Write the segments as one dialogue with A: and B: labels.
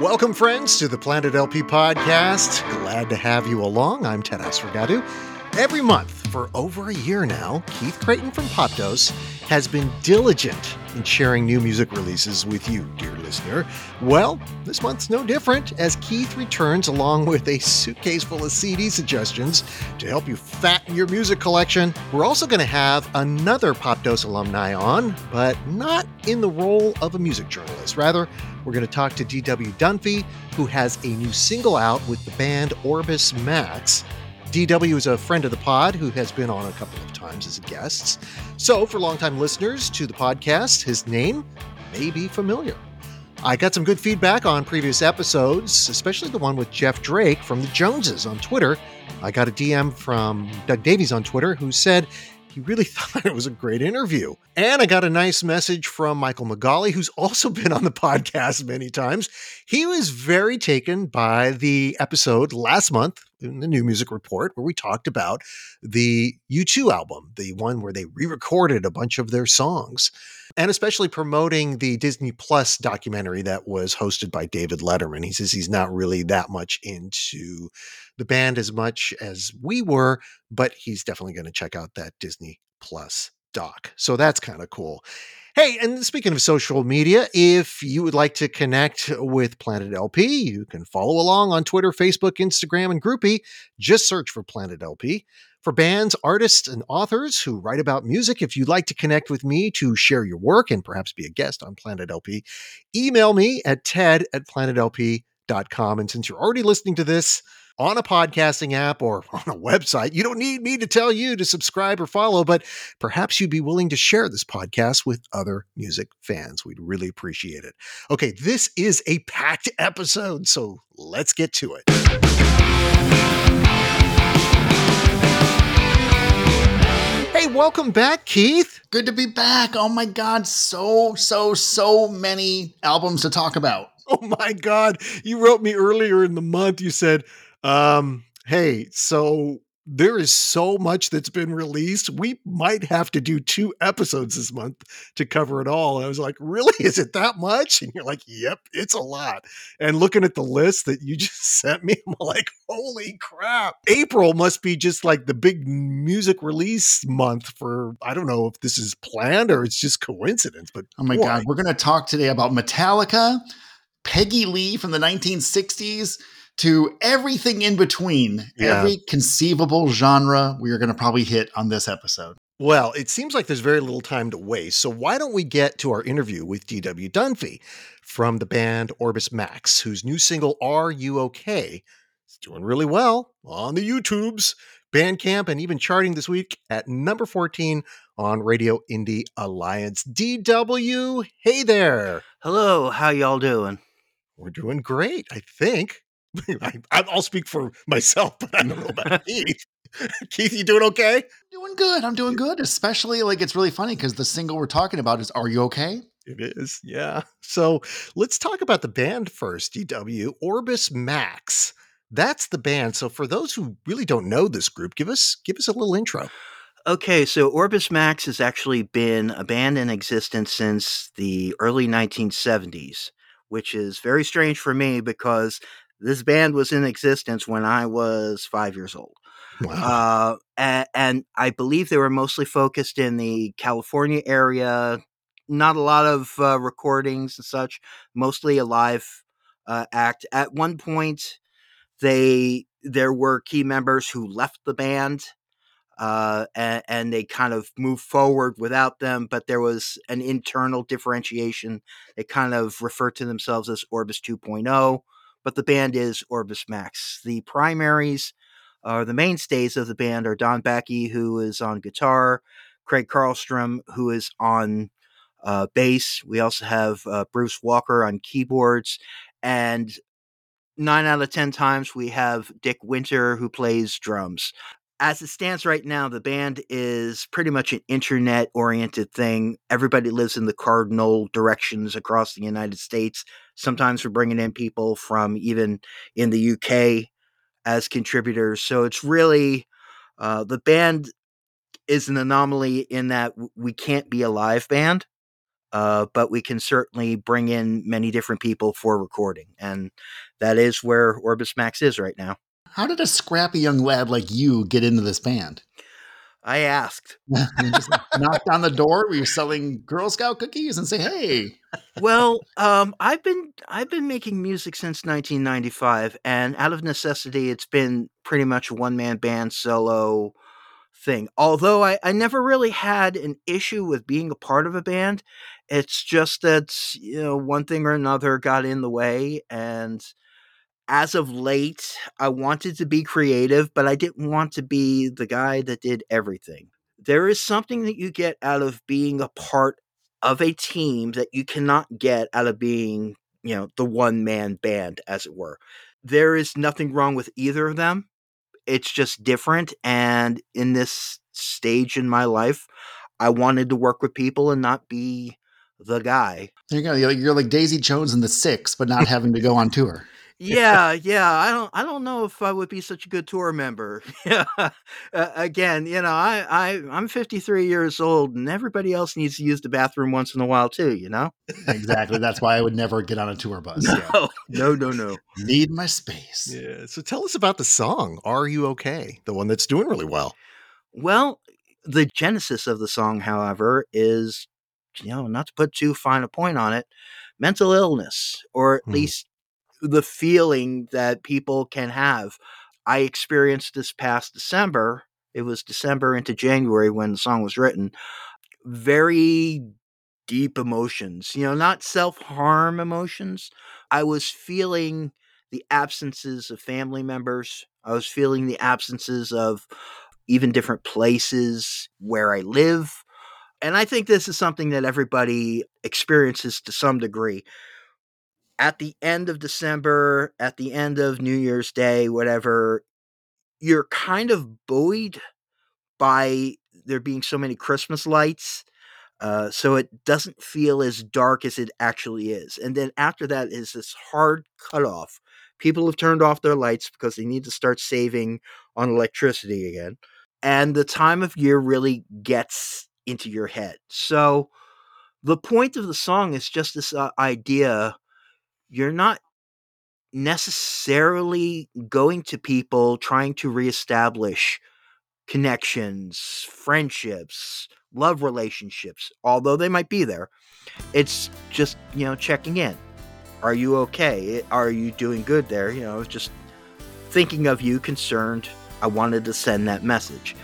A: Welcome, friends, to the Planet LP podcast. Glad to have you along. I'm Ted Asregadoo. Every month for over a year now, Keith Creighton from Popdose has been diligent in sharing new music releases with you, dear listener. Well, this month's no different as Keith returns along with a suitcase full of CD suggestions to help you fatten your music collection. We're also going to have another Popdose alumni on, but not in the role of a music journalist. Rather, we're going to talk to DW Dunphy, who has a new single out with the band Orbis Max. DW is a friend of the pod who has been on a couple of times as guests. So, for longtime listeners to the podcast, his name may be familiar. I got some good feedback on previous episodes, especially the one with Jeff Drake from the Joneses on Twitter. I got a DM from Doug Davies on Twitter who said he really thought it was a great interview. And I got a nice message from Michael McGauley, who's also been on the podcast many times. He was very taken by the episode last month in the New Music Report where we talked about the U2 album, the one where they re recorded a bunch of their songs, and especially promoting the Disney Plus documentary that was hosted by David Letterman. He says he's not really that much into the band as much as we were, but he's definitely going to check out that Disney Plus doc. So that's kind of cool. Hey, and speaking of social media, if you would like to connect with Planet LP, you can follow along on Twitter, Facebook, Instagram, and Groupie. Just search for Planet LP. For bands, artists, and authors who write about music, if you'd like to connect with me to share your work and perhaps be a guest on Planet LP, email me at ted at planetlp.com. And since you're already listening to this, on a podcasting app or on a website. You don't need me to tell you to subscribe or follow, but perhaps you'd be willing to share this podcast with other music fans. We'd really appreciate it. Okay, this is a packed episode, so let's get to it. Hey, welcome back, Keith.
B: Good to be back. Oh my God, so, so, so many albums to talk about.
A: Oh my God. You wrote me earlier in the month. You said, um, hey, so there is so much that's been released. We might have to do two episodes this month to cover it all. And I was like, really? Is it that much? And you're like, yep, it's a lot. And looking at the list that you just sent me, I'm like, holy crap. April must be just like the big music release month for, I don't know if this is planned or it's just coincidence, but
B: oh my boy. God, we're going to talk today about Metallica, Peggy Lee from the 1960s to everything in between, yeah. every conceivable genre we are going to probably hit on this episode.
A: Well, it seems like there's very little time to waste. So why don't we get to our interview with DW Dunphy from the band Orbis Max, whose new single Are You Okay is doing really well on the YouTubes, Bandcamp, and even charting this week at number 14 on Radio Indie Alliance. DW, hey there.
C: Hello, how y'all doing?
A: We're doing great, I think. I, will speak for myself, but I don't know about Keith. Keith, you doing okay?
B: Doing good. I'm doing good. Especially like it's really funny because the single we're talking about is "Are You Okay?"
A: It is, yeah. So let's talk about the band first. DW Orbis Max. That's the band. So for those who really don't know this group, give us give us a little intro.
C: Okay, so Orbis Max has actually been a band in existence since the early 1970s, which is very strange for me because this band was in existence when I was five years old. Wow. Uh, and, and, I believe they were mostly focused in the California area. Not a lot of uh, recordings and such. Mostly a live uh, act. At one point, they there were key members who left the band, uh, and, and, they kind of moved forward without them. But there was an internal differentiation. They kind of referred to themselves as Orbis 2.0 but the band is Orbis Max. The primaries are the mainstays of the band are Don Backey, who is on guitar, Craig Karlstrom, who is on uh, bass. We also have uh, Bruce Walker on keyboards, and nine out of ten times we have Dick Winter who plays drums as it stands right now, the band is pretty much an internet oriented thing. Everybody lives in the cardinal directions across the United States. Sometimes we're bringing in people from even in the UK as contributors. So it's really uh, the band is an anomaly in that we can't be a live band. uh, but we can certainly bring in many different people for recording. And that is where Orbis Max is right now.
B: How did a scrappy young lad like you get into this band?
C: I asked.
B: you just knocked on the door. Were you're selling Girl Scout cookies and say, "Hey"?
C: Well, um, I've been I've been making music since 1995, and out of necessity, it's been pretty much a one man band solo thing. Although I, I never really had an issue with being a part of a band, it's just that you know one thing or another got in the way, and as of late, I wanted to be creative, but I didn't want to be the guy that did everything. There is something that you get out of being a part of a team that you cannot get out of being, you know, the one man band, as it were. There is nothing wrong with either of them. It's just different. And in this stage in my life, I wanted to work with people and not be the guy.
B: There you go. You're like, you're like Daisy Jones in the Six, but not having to go on tour.
C: Yeah, yeah. I don't. I don't know if I would be such a good tour member. Yeah. Uh, again, you know, I, I, I'm 53 years old, and everybody else needs to use the bathroom once in a while too. You know.
B: exactly. That's why I would never get on a tour bus.
C: No, yeah. no, no, no.
B: Need my space.
A: Yeah. So tell us about the song "Are You Okay," the one that's doing really well.
C: Well, the genesis of the song, however, is you know not to put too fine a point on it, mental illness, or at hmm. least the feeling that people can have. I experienced this past December. It was December into January when the song was written. Very deep emotions, you know, not self harm emotions. I was feeling the absences of family members. I was feeling the absences of even different places where I live. And I think this is something that everybody experiences to some degree at the end of December, at the end of New Year's Day, whatever, you're kind of buoyed by there being so many Christmas lights. Uh, so it doesn't feel as dark as it actually is. And then after that is this hard cutoff. People have turned off their lights because they need to start saving on electricity again. And the time of year really gets into your head. So the point of the song is just this uh, idea you're not necessarily going to people trying to reestablish connections, friendships, love relationships, although they might be there. It's just, you know, checking in. Are you okay? Are you doing good there? You know, just thinking of you, concerned. I wanted to send that message.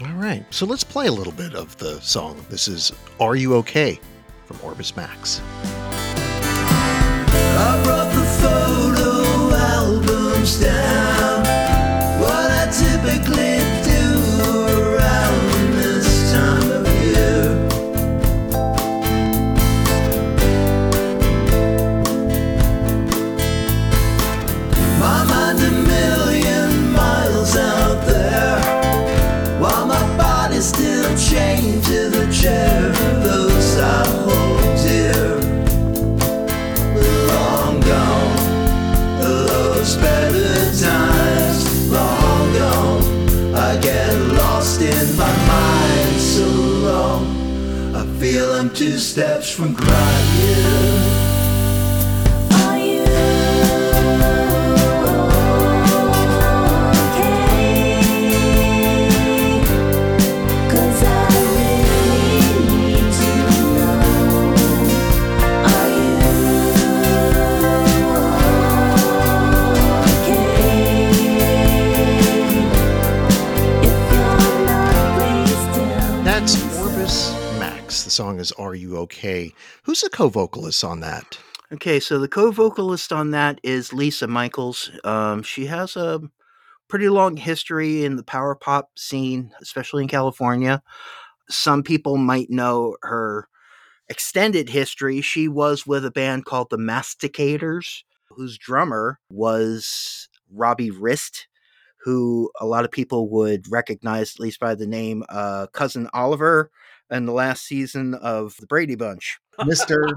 A: All right. So let's play a little bit of the song. This is Are You Okay from Orbis Max. I brought the photo albums down. Co vocalist on that?
C: Okay, so the co vocalist on that is Lisa Michaels. Um, she has a pretty long history in the power pop scene, especially in California. Some people might know her extended history. She was with a band called the Masticators, whose drummer was Robbie Rist, who a lot of people would recognize, at least by the name uh, Cousin Oliver in the last season of the Brady Bunch.
B: Mr.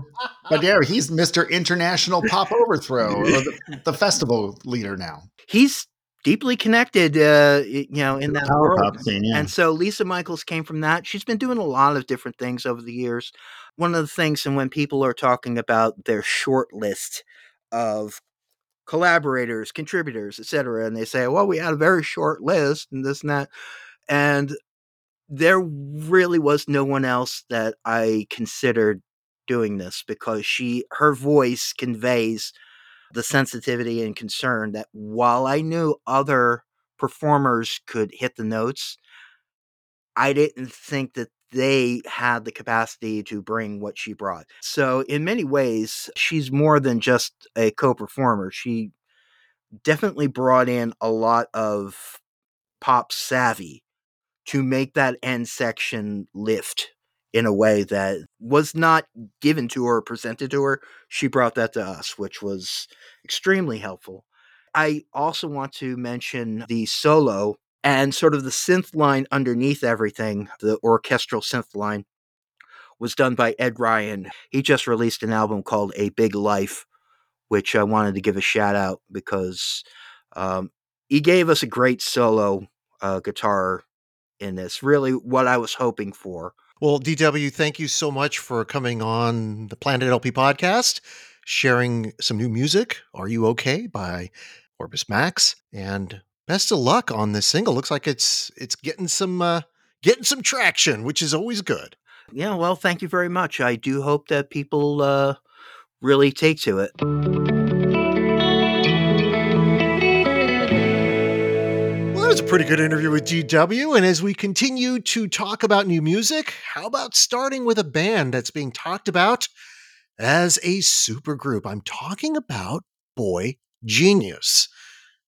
B: but yeah, he's Mr. International Pop Overthrow, or the, the festival leader now.
C: He's deeply connected, uh, you know, in that world.
B: pop scene, yeah.
C: And so Lisa Michaels came from that. She's been doing a lot of different things over the years. One of the things, and when people are talking about their short list of collaborators, contributors, etc., and they say, "Well, we had a very short list and this and that," and there really was no one else that I considered doing this because she her voice conveys the sensitivity and concern that while I knew other performers could hit the notes, I didn't think that they had the capacity to bring what she brought. So, in many ways, she's more than just a co performer. She definitely brought in a lot of pop savvy to make that end section lift in a way that was not given to her or presented to her. She brought that to us, which was extremely helpful. I also want to mention the solo and sort of the synth line underneath everything, the orchestral synth line was done by Ed Ryan. He just released an album called A Big Life, which I wanted to give a shout out because um, he gave us a great solo uh, guitar in this. Really, what I was hoping for.
A: Well, DW, thank you so much for coming on the Planet LP podcast, sharing some new music. Are You Okay by Orbis Max. And best of luck on this single. Looks like it's it's getting some uh, getting some traction, which is always good.
C: Yeah, well, thank you very much. I do hope that people uh, really take to it.
A: Well, that was a pretty good interview with DW. And as we continue to talk about new music, how about starting with a band that's being talked about as a supergroup? I'm talking about Boy Genius.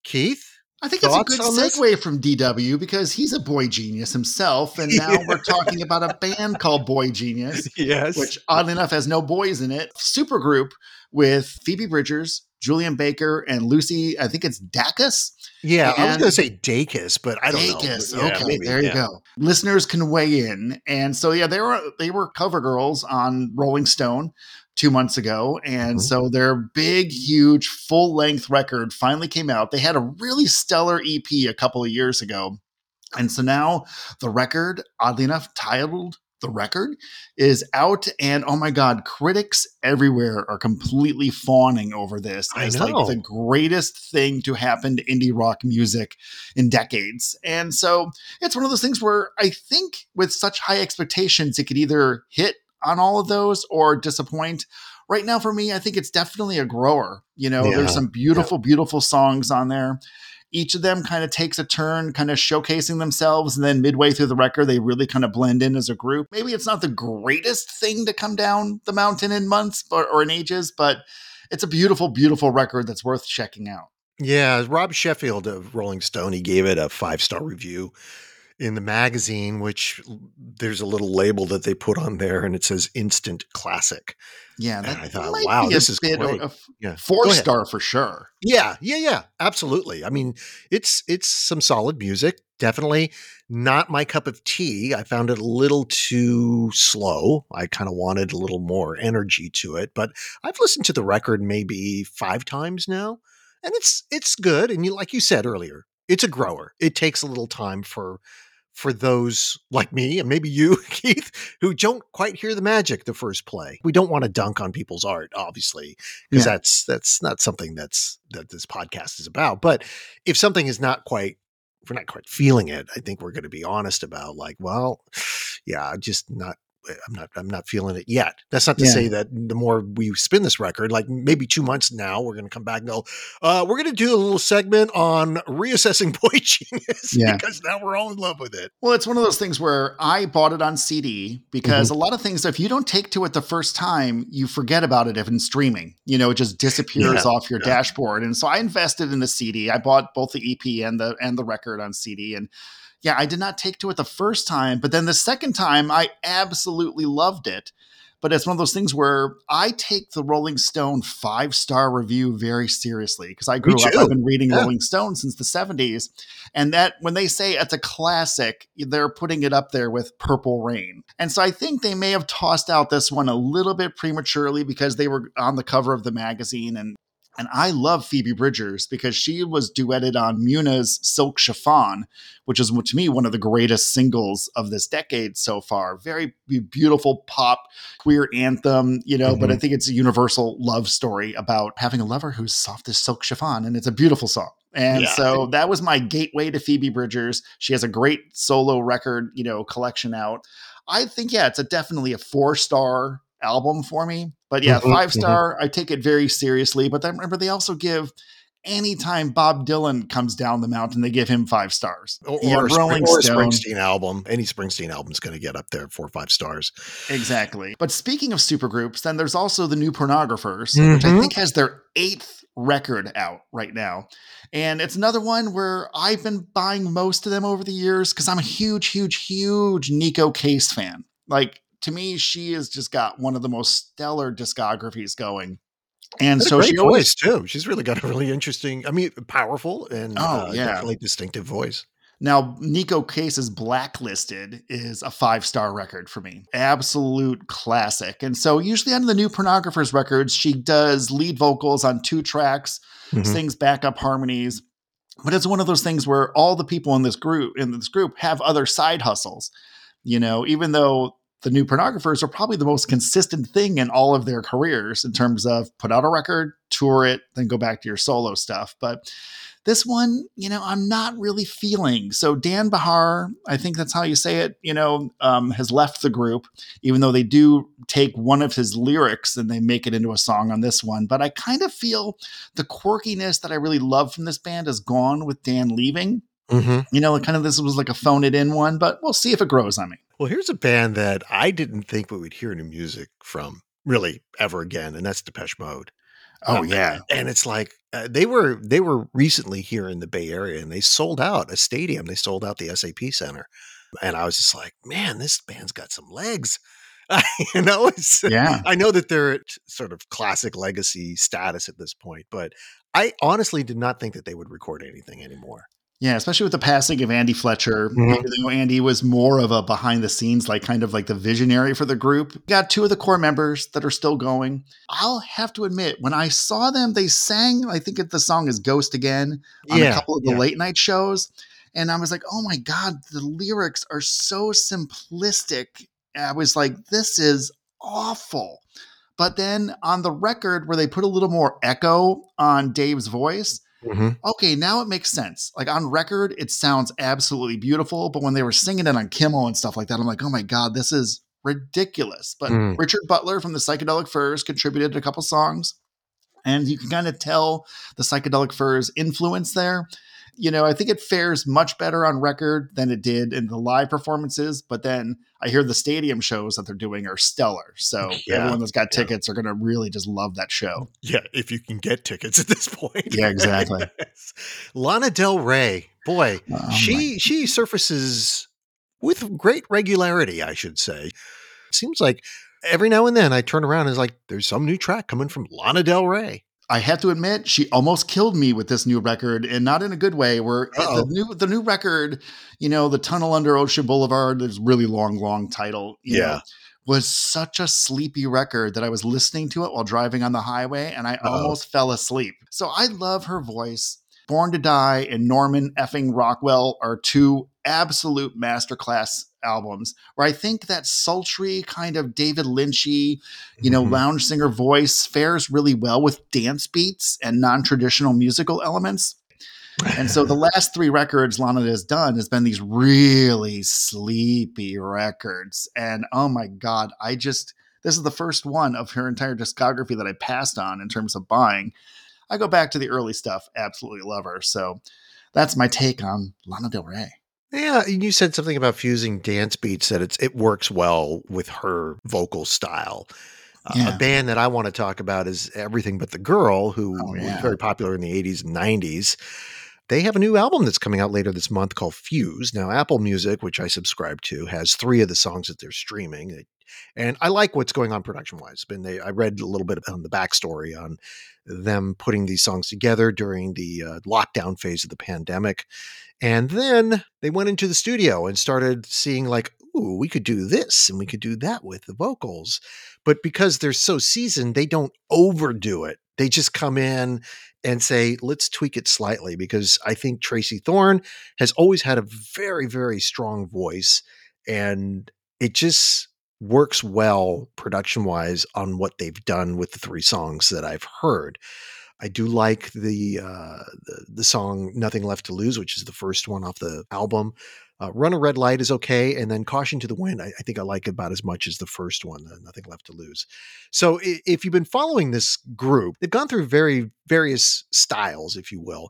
A: Keith?
B: I think it's a good
A: on this?
B: segue from DW because he's a boy genius himself. And now we're talking about a band called boygenius,
A: Yes.
B: which oddly enough has no boys in it. Supergroup with Phoebe Bridgers, Julien Baker, and Lucy, I think it's Dacus.
A: Yeah, I was going to say Dacus, but I don't
B: Dacus.
A: know. Yeah,
B: okay,
A: maybe,
B: there you
A: yeah.
B: go. Listeners can weigh in. And so yeah, they were they were cover girls on Rolling Stone two months ago. And
A: Mhm.
B: so their big, huge, full length record finally came out. They had a really stellar EP a couple of years ago. And so now the record, oddly enough, titled The Record, is out. And oh my God, critics everywhere are completely fawning over this
A: I
B: as like the greatest thing to happen to indie rock music in decades. And so it's one of those things where I think with such high expectations, it could either hit on all of those or disappoint. Right now, for me, I think it's definitely a grower. You know,
A: Yeah,
B: there's some beautiful, beautiful songs on there. Each of them kind of takes a turn, kind of showcasing themselves. And then midway through the record, they really kind of blend in as a group. Maybe it's not the greatest thing to come down the mountain in months or, or in ages, but it's a beautiful, beautiful record that's worth checking out.
A: Yeah, Rob Sheffield of Rolling Stone, he gave it a five star review in the magazine, which there's a little label that they put on there and it says instant classic.
B: Yeah,
A: And I thought, wow, this is great. Yeah.
B: four star for sure.
A: Yeah, yeah, yeah, absolutely. I mean, it's it's some solid music. Definitely not my cup of tea. I found it a little too slow. I kind of wanted a little more energy to it, but I've listened to the record maybe 5 times now, and it's it's good and you like you said earlier, it's a grower. It takes a little time for for those like me and maybe you, Keith, who don't quite hear the magic the first play. We don't want to dunk on people's art, obviously, because
B: Yeah.
A: that's that's not something that's that this podcast is about. But if something is not quite we're not quite feeling it, I think we're going to be honest about like, well, yeah, I'm just not I'm not I'm not feeling it yet. That's not to
B: Yeah.
A: say that the more we spin this record, like maybe two months now, we're going to come back and go, uh, we're going to do a little segment on reassessing Boy Genius
B: Yeah.
A: because now we're all in love with it.
B: Well, it's one of those things where I bought it on CD because a lot of things, if you don't take to it the first time, you forget about it if in streaming. You know, it just disappears
A: Yeah,
B: off your
A: yeah.
B: dashboard. And so I invested in the CD. I bought both the EP and the and the record on CD. And yeah, I did not take to it the first time, but then the second time I absolutely loved it. But it's one of those things where I take the Rolling Stone five star review very seriously because I grew up. I've been reading
A: Yeah.
B: Rolling Stone since the 70s. And that when they say it's a classic, they're putting it up there with Purple Rain. And so I think they may have tossed out this one a little bit prematurely because they were on the cover of the magazine and And I love Phoebe Bridgers because she was duetted on Muna's Silk Chiffon, which is to me one of the greatest singles of this decade so far. Very beautiful pop queer anthem, you know, mm-hmm. but I think it's a universal love story about having a lover who's soft as silk chiffon, and it's a beautiful song. And yeah. so that was my gateway to Phoebe Bridgers. She has a great solo record, you know, collection out. I think, yeah, it's a definitely a four star album for me. But yeah, mm-hmm, five mm-hmm. star, mm-hmm. I take it very seriously. But then remember, they also give anytime Bob Dylan comes down the mountain, they give him five stars.
A: Or, or, Rolling or Springsteen album. Any Springsteen album is going to get up there four or five stars.
B: Exactly. But speaking of supergroups, then there's also the new pornographers, mm-hmm. which I mm-hmm. think has their eighth record out right now. And it's another one where I've been buying most of them over the years because I'm a huge, huge, huge Neko Case fan. Like to me, she has just got one of the most stellar discographies going. And so she
A: always too. She's really got a really interesting, I mean, powerful and oh, uh, yeah. definitely distinctive voice.
B: Now, Neko Case's Blacklisted is a five star record for me. Absolute classic. And so, usually on the new Pornographers records, she does lead vocals on two tracks, mm-hmm. sings backup harmonies. But it's one of those things where all the people in this group in this group have other side hustles. You know, even though the new pornographers are probably the most consistent thing in all of their careers in terms of put out a record, tour it, then go back to your solo stuff. But this one, you know, I'm not really feeling. So Dan Bejar, I think that's how you say it, you know, um, has left the group, even though they do take one of his lyrics and they make it into a song on this one. But I kind of feel the quirkiness that I really love from this band is gone with Dan leaving. Mm-hmm. You know, kind of this was like a phone it in one, but we'll see if it grows on me.
A: Well, here's a band that I didn't think we would hear new music from really ever again, and that's Depeche Mode.
B: Oh um, yeah,
A: and it's like uh, they were they were recently here in the Bay Area, and they sold out a stadium. They sold out the SAP Center, and I was just like, man, this band's got some legs. you know, it's, yeah. I know that they're at sort of classic legacy status at this point, but I honestly did not think that they would record anything anymore.
B: Yeah, especially with the passing of Andy Fletcher. Mm-hmm. Even though Andy was more of a behind the scenes, like kind of like the visionary for the group. Got two of the core members that are still going. I'll have to admit, when I saw them, they sang, I think the song is Ghost Again on yeah, a couple of the yeah. late night shows. And I was like, oh my God, the lyrics are so simplistic. I was like, this is awful. But then on the record, where they put a little more echo on Dave's voice, Mm-hmm. Okay, now it makes sense. Like on record, it sounds absolutely beautiful, but when they were singing it on Kimmel and stuff like that, I'm like, oh my god, this is ridiculous. But mm. Richard Butler from the Psychedelic Furs contributed a couple songs, and you can kind of tell the Psychedelic Furs influence there you know, I think it fares much better on record than it did in the live performances. But then I hear the stadium shows that they're doing are stellar. So yeah, everyone that's got tickets yeah. are going to really just love that show.
A: Yeah, if you can get tickets at this point.
B: Yeah, exactly.
A: Lana Del Rey, boy, oh, she she surfaces with great regularity, I should say. Seems like every now and then I turn around and it's like there's some new track coming from Lana Del Rey.
B: I have to admit, she almost killed me with this new record, and not in a good way. Where the new the new record, you know, the Tunnel Under Ocean Boulevard, there's really long, long title. yeah. Know, was such a sleepy record that I was listening to it while driving on the highway and I Uh-oh. almost fell asleep. So I love her voice. Born to Die and Norman effing Rockwell are two absolute masterclass albums where I think that sultry kind of David Lynchy, you know, mm-hmm. lounge singer voice fares really well with dance beats and non-traditional musical elements. And so the last three records Lana has done has been these really sleepy records. And oh my God, I just, this is the first one of her entire discography that I passed on in terms of buying. I go back to the early stuff, absolutely love her. So that's my take on Lana Del Rey.
A: Yeah, you said something about fusing dance beats that it's it works well with her vocal style. Yeah. Uh, a band that I want to talk about is Everything But the Girl, who oh, yeah. was very popular in the 80s and 90s. They have a new album that's coming out later this month called Fuse. Now, Apple Music, which I subscribe to, has three of the songs that they're streaming. And I like what's going on production wise. Been they I read a little bit on the backstory on them putting these songs together during the uh, lockdown phase of the pandemic. And then they went into the studio and started seeing like, ooh, we could do this and we could do that with the vocals. But because they're so seasoned, they don't overdo it. They just come in and say, let's tweak it slightly because I think Tracey Thorn has always had a very, very strong voice and it just works well production wise on what they've done with the three songs that I've heard. I do like the, uh, the the song "Nothing Left to Lose," which is the first one off the album. Uh, Run a Red Light is okay, and then Caution to the Wind, I, I think I like about as much as the first one. Uh, Nothing Left to Lose. So if you've been following this group, they've gone through very various styles, if you will.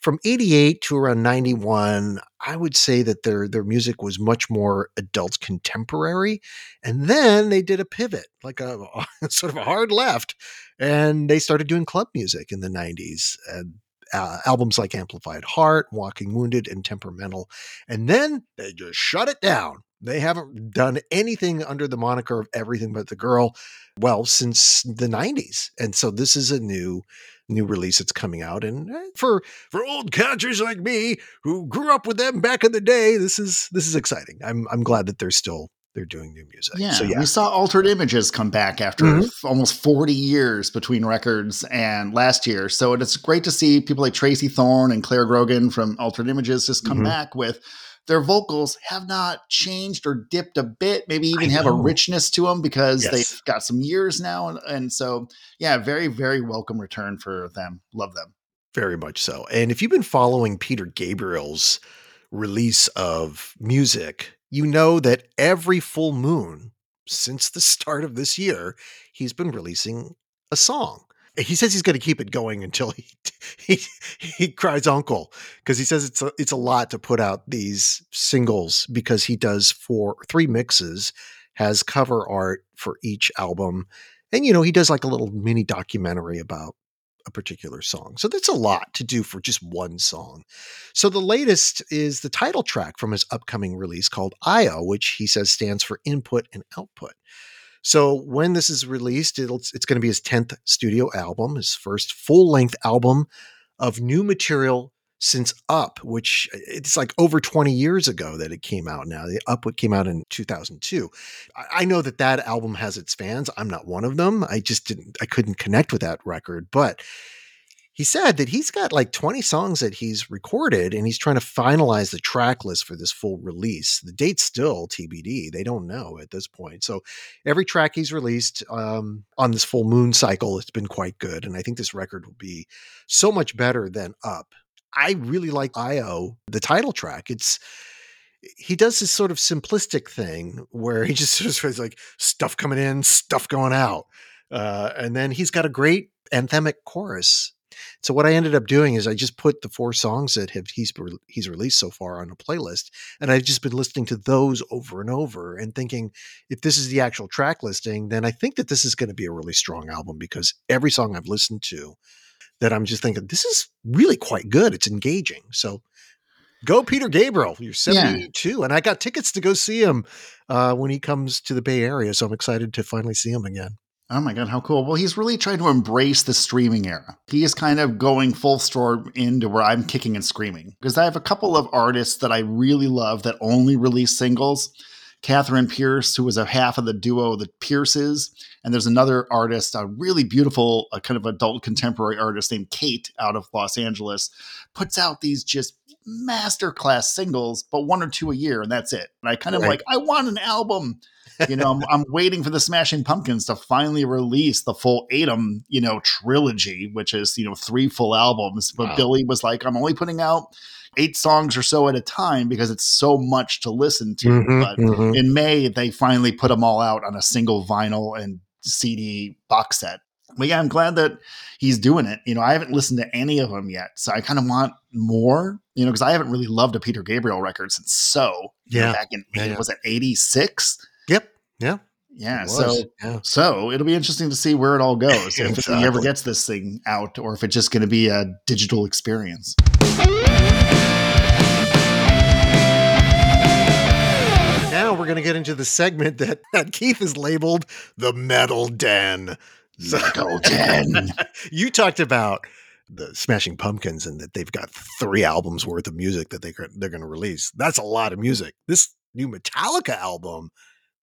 A: From 88 to around 91, I would say that their their music was much more adult contemporary. And then they did a pivot, like a, sort of a hard left, and they started doing club music in the 90s. And uh, albums like Amplified Heart, Walking Wounded, and Temperamental. And then they just shut it down. They haven't done anything under the moniker of Everything But the Girl, well, since the 90s. And so this is a new new release that's coming out and eh, for for old countries like me who grew up with them back in the day this is this is exciting i'm i'm glad that they're still they're doing new music.
B: Yeah,
A: so, yeah.
B: we saw Altered Images come back after mm-hmm. almost 40 years between records and last year. So it's great to see people like Tracey Thorn and Clare Grogan from Altered Images just come mm-hmm. back with their vocals have not changed or dipped a bit, maybe even have a richness to them because yes. they've got some years now. And, and so, yeah, very, very welcome return for them. Love them.
A: Very much so. And if you've been following Peter Gabriel's release of music, you know that every full moon since the start of this year, he's been releasing a song. He says he's going to keep it going until he he, he cries uncle because he says it's a, it's a lot to put out these singles because he does four three mixes, has cover art for each album, and you know he does like a little mini documentary about a particular song. So that's a lot to do for just one song. So the latest is the title track from his upcoming release called IO, which he says stands for input and output. So when this is released, it's, going to be his 10th studio album, his first full length album of new material since Up, which uh, it's like over 20 years ago that it came out now. The Up came out in 2002. I know that that album has its fans. I'm not one of them. I just didn't, I couldn't connect with that record. But he said that he's got like 20 songs that he's recorded and he's trying to finalize the track list for this full release. The date's still TBD. They don't know at this point. So every track he's released um, on this full moon cycle, it's been quite good. And I think this record will be so much better than Up I really like IO, the title track. It's he does this sort of simplistic thing where he just sort of like stuff coming in, stuff going out. Uh, and then he's got a great anthemic chorus. So what I ended up doing is I just put the four songs that have he's he's released so far on a playlist, and I've just been listening to those over and over and thinking if this is the actual track listing, then I think that this is going to be a really strong album because every song I've listened to that I'm just thinking this is really quite good. It's engaging. So go Peter Gabriel. You're 72, yeah. and I got tickets to go see him uh, when he comes to the Bay Area. So I'm excited to finally see him again.
B: Oh my god, how cool! Well, he's really trying to embrace the streaming era. He is kind of going full storm into where I'm kicking and screaming because I have a couple of artists that I really love that only release singles. Catherine Pierce, who was a half of the duo The Pierces. And there's another artist, a really beautiful, a kind of adult contemporary artist named Kate out of Los Angeles, puts out these just masterclass singles, but one or two a year, and that's it. And I kind of right. like, I want an album. you know, I'm, I'm, waiting for the Smashing Pumpkins to finally release the full ATUM, you know, trilogy, which is, you know, three full albums. But wow. Billy was like, I'm only putting out eight songs or so at a time because it's so much to listen to. Mm-hmm, but mm-hmm. in May, they finally put them all out on a single vinyl and CD box set. But yeah, I'm glad that he's doing it. You know, I haven't listened to any of them yet, so I kind of want more. You know, because I haven't really loved a Peter Gabriel record since So.
A: Yeah,
B: know, back in yeah, yeah. was it '86?
A: Yep. Yeah.
B: Yeah, so yeah. so it'll be interesting to see where it all goes if exactly. he ever gets this thing out, or if it's just going to be a digital experience.
A: Now we're going to get into the segment that, that Keith has labeled the Metal Den.
B: Metal Den.
A: you talked about the Smashing Pumpkins and that they've got three albums worth of music that they they're going to release. That's a lot of music. This new Metallica album,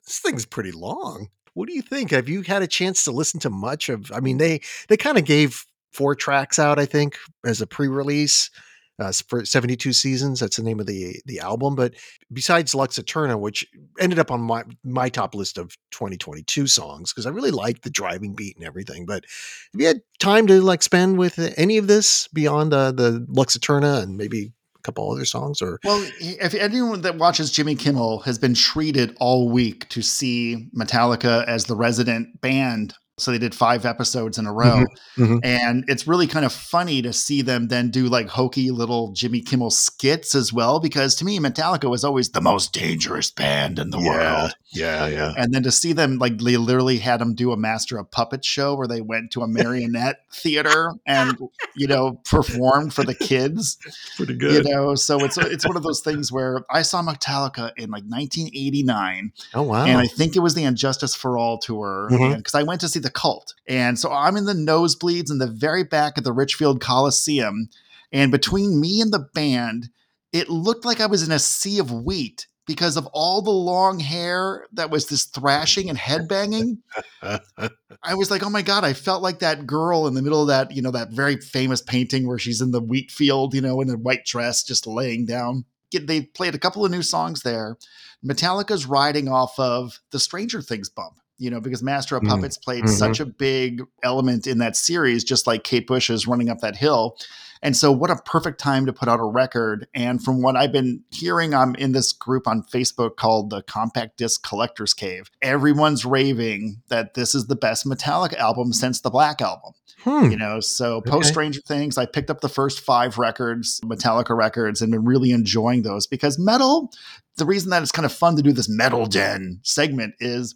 A: this thing's pretty long. what do you think? Have you had a chance to listen to much of? I mean, they they kind of gave four tracks out, I think, as a pre-release uh, for 72 seasons. That's the name of the the album. But besides Lux Eterna, which ended up on my my top list of 2022 songs because I really liked the driving beat and everything. But have you had time to like spend with any of this beyond uh, the Lux Eterna and maybe a couple other songs or
B: well if anyone that watches jimmy kimmel has been treated all week to see metallica as the resident band so they did five episodes in a row. Mm-hmm. Mm-hmm. And it's really kind of funny to see them then do like hokey little Jimmy Kimmel skits as well, because to me, Metallica was always the most dangerous band in the
A: yeah,
B: world.
A: Yeah, yeah.
B: And then to see them, like, they literally had them do a Master of Puppet show where they went to a marionette theater and, you know, performed for the kids.
A: Pretty good.
B: You know, so it's, it's one of those things where I saw Metallica in like 1989. Oh,
A: wow.
B: And I think it was the And Justice for All tour because mm-hmm. I went to see the cult. And so I'm in the nosebleeds in the very back of the Richfield Coliseum. And between me and the band, it looked like I was in a sea of wheat because of all the long hair that was this thrashing and headbanging. I was like, oh my God, I felt like that girl in the middle of that, you know, that very famous painting where she's in the wheat field, you know, in a white dress, just laying down. They played a couple of new songs there. Metallica's riding off of the Stranger Things bump you know, because Master of mm, Puppets played mm-hmm. such a big element in that series, just like Kate Bush is running up that hill. And so, what a perfect time to put out a record. And from what I've been hearing, I'm in this group on Facebook called the Compact Disc Collectors Cave. Everyone's raving that this is the best Metallica album since the Black Album. Hmm. You know, so okay. post Stranger Things, I picked up the first five records, Metallica records, and been really enjoying those because metal. The reason that it's kind of fun to do this metal den segment is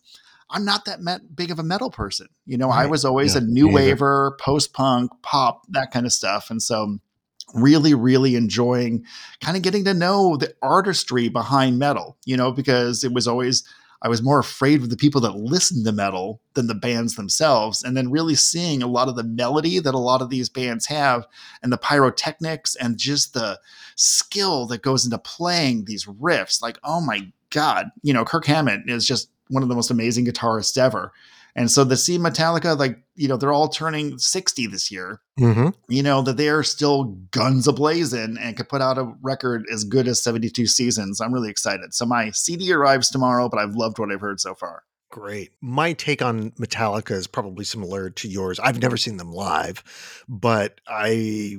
B: I'm not that met, big of a metal person. You know, right. I was always yeah. a new waver, post punk, pop, that kind of stuff. And so really really enjoying kind of getting to know the artistry behind metal you know because it was always i was more afraid of the people that listened to metal than the bands themselves and then really seeing a lot of the melody that a lot of these bands have and the pyrotechnics and just the skill that goes into playing these riffs like oh my god you know kirk hammett is just one of the most amazing guitarists ever. And so the see Metallica, like, you know, they're all turning 60 this year, mm-hmm. you know, that they are still guns ablazing and could put out a record as good as 72 seasons. I'm really excited. So my CD arrives tomorrow, but I've loved what I've heard so far.
A: Great. My take on Metallica is probably similar to yours. I've never seen them live, but I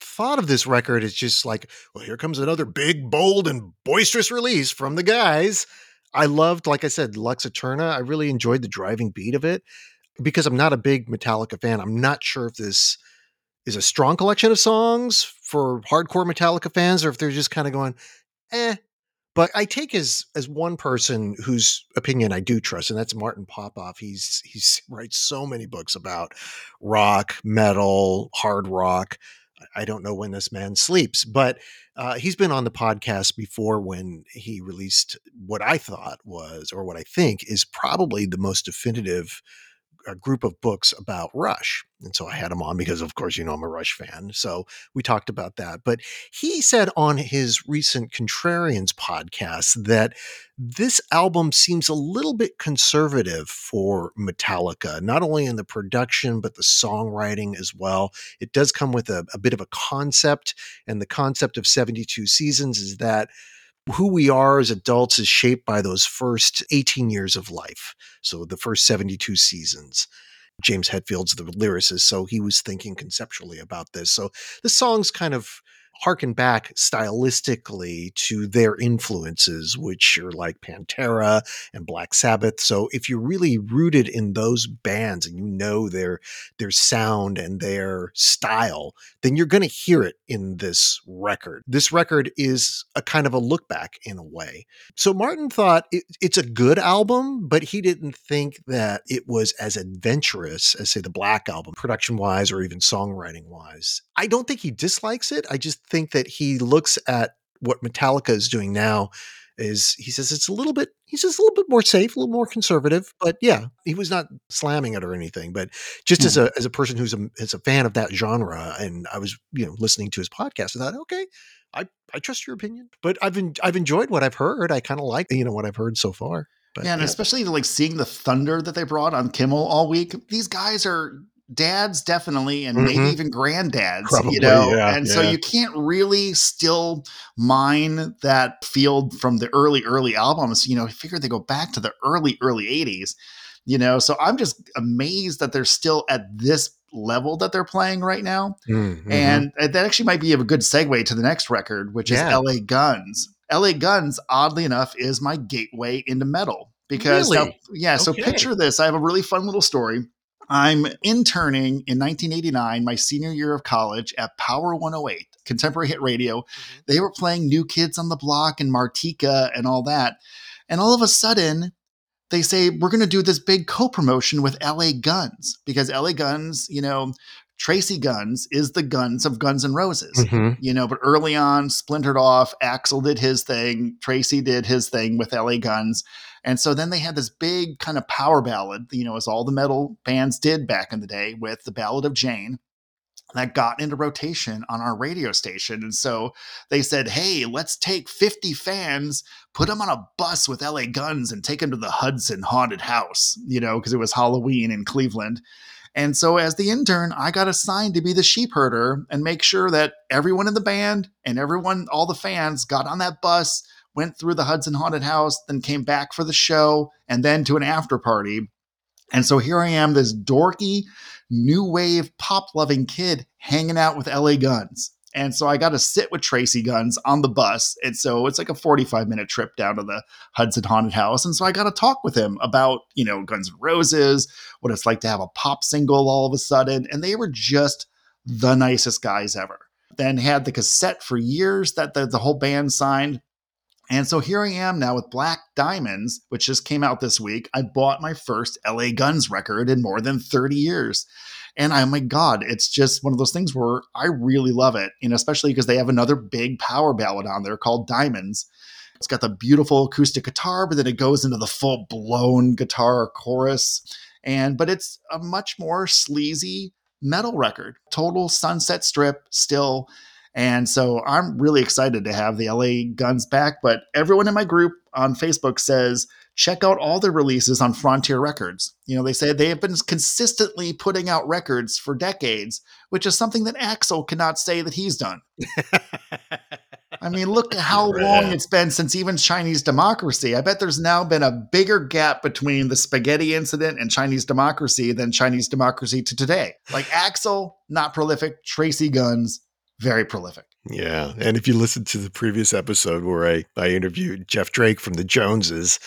A: thought of this record as just like, well, here comes another big, bold, and boisterous release from the guys. I loved, like I said, Lux Eterna. I really enjoyed the driving beat of it because I'm not a big Metallica fan. I'm not sure if this is a strong collection of songs for hardcore Metallica fans or if they're just kind of going, eh. But I take as as one person whose opinion I do trust, and that's Martin Popoff. He's he's writes so many books about rock, metal, hard rock. I don't know when this man sleeps, but uh, he's been on the podcast before when he released what I thought was, or what I think is probably the most definitive a group of books about Rush. And so I had him on because, of course, you know, I'm a Rush fan. So we talked about that. But he said on his recent Contrarians podcast that this album seems a little bit conservative for Metallica, not only in the production, but the songwriting as well. It does come with a, a bit of a concept. And the concept of 72 seasons is that who we are as adults is shaped by those first 18 years of life. So the first 72 seasons. James Hetfield's the lyricist, so he was thinking conceptually about this. So the song's kind of harken back stylistically to their influences, which are like Pantera and Black Sabbath. So if you're really rooted in those bands and you know their their sound and their style, then you're going to hear it in this record. This record is a kind of a look back in a way. So Martin thought it, it's a good album, but he didn't think that it was as adventurous as say the Black album, production wise or even songwriting wise. I don't think he dislikes it. I just think that he looks at what Metallica is doing now is he says it's a little bit he's just a little bit more safe, a little more conservative. But yeah, he was not slamming it or anything. But just mm-hmm. as a as a person who's a as a fan of that genre, and I was you know listening to his podcast, I thought, okay, I I trust your opinion. But I've been I've enjoyed what I've heard. I kind of like you know what I've heard so far. But,
B: yeah, and
A: yeah.
B: especially like seeing the thunder that they brought on Kimmel all week. These guys are dads definitely and maybe
A: Mhm.
B: even granddads
A: Probably,
B: you know
A: yeah,
B: and so you can't really still mine that field from the early early albums you know I figure they go back to the early early 80s you know so i'm just amazed that they're still at this level that they're playing right now
A: Mhm.
B: and uh, that actually might be a good segue to the next record, which
A: Yeah.
B: is LA Guns. LA Guns, oddly enough, is my gateway into metal. Because now-
A: Really?
B: yeah, so picture this. I have a really fun little story. I'm interning in 1989, my senior year of college at Power 108, contemporary hit radio.
A: Mm-hmm.
B: They were playing New Kids on the Block and Martika and all that. And all of a sudden, they say, we're going to do this big co promotion with LA Guns because LA Guns, you know, Tracii Guns is the guns of Guns N' Roses.
A: Mhm.
B: You know, but early on, splintered off. Axl did his thing. Tracii did his thing with LA Guns. And so then they had this big kind of power ballad, you know, as all the metal bands did back in the day with the Ballad of Jane that got into rotation on our radio station. And so they said, hey, let's take 50 fans, put them on a bus with LA Guns and take them to the Hudson Haunted House, you know, because it was Halloween in Cleveland. And so, as the intern, I got assigned to be the sheep herder and make sure that everyone in the band and everyone, all the fans, got on that bus, went through the Hudson Haunted House, then came back for the show, and then to an after party. And so here I am, this dorky, new wave, pop loving kid hanging out with LA Guns. And so I got to sit with Tracii Guns on the bus. And so it's like a 45 minute trip down to the Hudson Haunted House. And so I got to talk with him about, you know, Guns N' Roses, what it's like to have a pop single all of a sudden. And they were just the nicest guys ever. Then had the cassette for years that the, the whole band signed. And so here I am now with Black Diamonds, which just came out this week. I bought my first LA Guns record in more than 30 years. And I, oh my God, it's just one of those things where I really love it. Know, especially because they have another big power ballad on there called Diamonds. It's got the beautiful acoustic guitar, but then it goes into the full blown guitar chorus. And but it's a much more sleazy metal record. Total sunset strip still. And so I'm really excited to have the LA Guns back. But everyone in my group on Facebook says, check out all the releases on Frontier Records. You know, they say they have been consistently putting out records for decades, which is something that Axl cannot say that he's done. I mean, look at how long it's been since even Chinese democracy. I bet there's now been a bigger gap between the spaghetti incident and Chinese democracy than Chinese democracy to today. Like Axl, not prolific. Tracii Guns, very prolific.
A: Yeah. And if you listen to the previous episode where I, I interviewed Jeff Drake from the Joneses,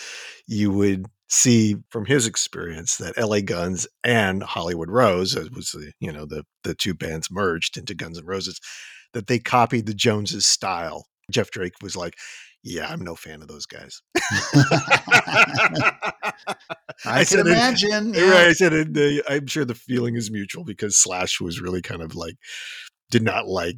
A: you would see from his experience that LA Guns and Hollywood Rose, as was the, you know, the the two bands merged into Guns N' Roses, that they copied the Joneses style. Jeff Drake was like, Yeah, I'm no fan of those guys.
B: I,
A: said
B: can
A: it-
B: imagine.
A: Right,
B: yeah.
A: I said it, I'm sure the feeling is mutual because Slash was really kind of like did not like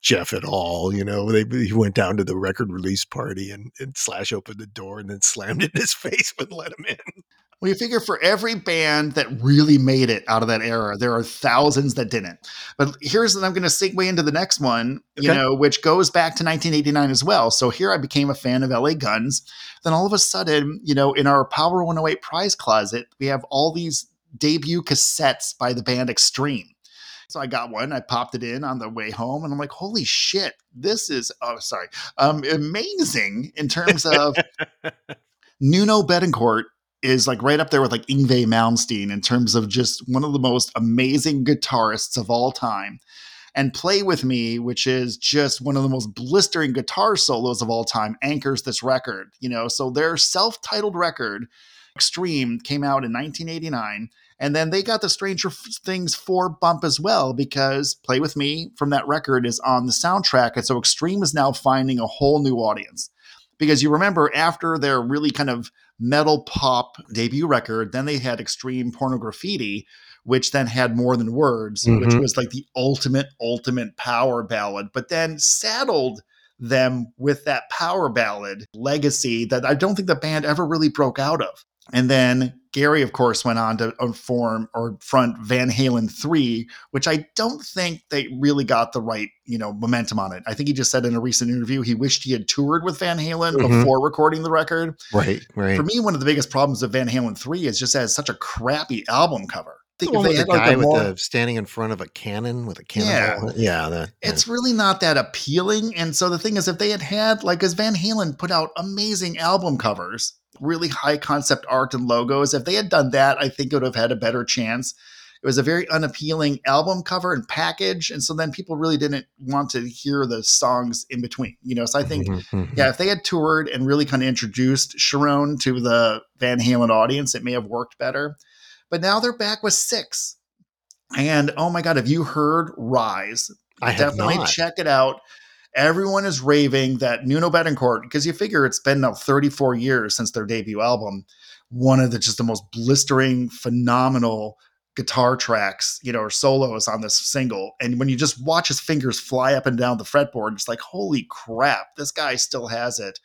A: Jeff at all. You know, they he went down to the record release party and, and Slash opened the door and then slammed it in his face, wouldn't let him in.
B: Well, you figure for every band that really made it out of that era, there are thousands that didn't. But here's, and I'm going to segue into the next one, you know, which goes back to 1989 as well. So here I became a fan of LA Guns. Then all of a sudden, you know, in our Power 108 prize closet, we have all these debut cassettes by the band Extreme. So I got one. I popped it in on the way home, and I'm like, "Holy shit! This is oh, sorry, um, amazing in terms of Nuno Bettencourt is like right up there with like Yngwie Malmsteen in terms of just one of the most amazing guitarists of all time. And Play With Me, which is just one of the most blistering guitar solos of all time, anchors this record. You know, so their self titled record, Extreme, came out in 1989. And then they got the Stranger Things 4 bump as well because Play With Me from that record is on the soundtrack. And so Extreme is now finding a whole new audience. Because you remember after their really kind of metal pop debut record, then they had Extreme Pornograffitti, which then had more than words, which
A: Mhm.
B: was like the ultimate, ultimate power ballad, but then saddled them with that power ballad legacy that I don't think the band ever really broke out of. And then Gary, of course, went on to form or front Van Halen 3, which I don't think they really got the right, you know, momentum on it. I think he just said in a recent interview he wished he had toured with Van Halen mm-hmm. before recording the record.
A: Right, right.
B: For me, one of the biggest problems of Van Halen 3 is just has such a crappy album cover.
A: The one with the guy like with more, the standing in front of a cannon with a cannon.
B: Yeah, yeah, it's really not that appealing. And so the thing is, if they had had like, as Van Halen put out amazing album covers, really high concept art and logos. If they had done that, I think it would have had a better chance. It was a very unappealing album cover and package. And so then people really didn't want to hear the songs in between, you know. So I think, mm-hmm, mm-hmm. yeah, if they had toured and really kind of introduced Cherone to the Van Halen audience, it may have worked better. But now they're back with six. And oh my God, have you heard Rise?
A: I
B: definitely check it out. Everyone is raving that Nuno Bettencourt, because you figure it's been now 34 years since their debut album, one of the just the most blistering, phenomenal guitar tracks, you know, or solos on this single. And when you just watch his fingers fly up and down the fretboard, it's like, holy crap, this guy still has it.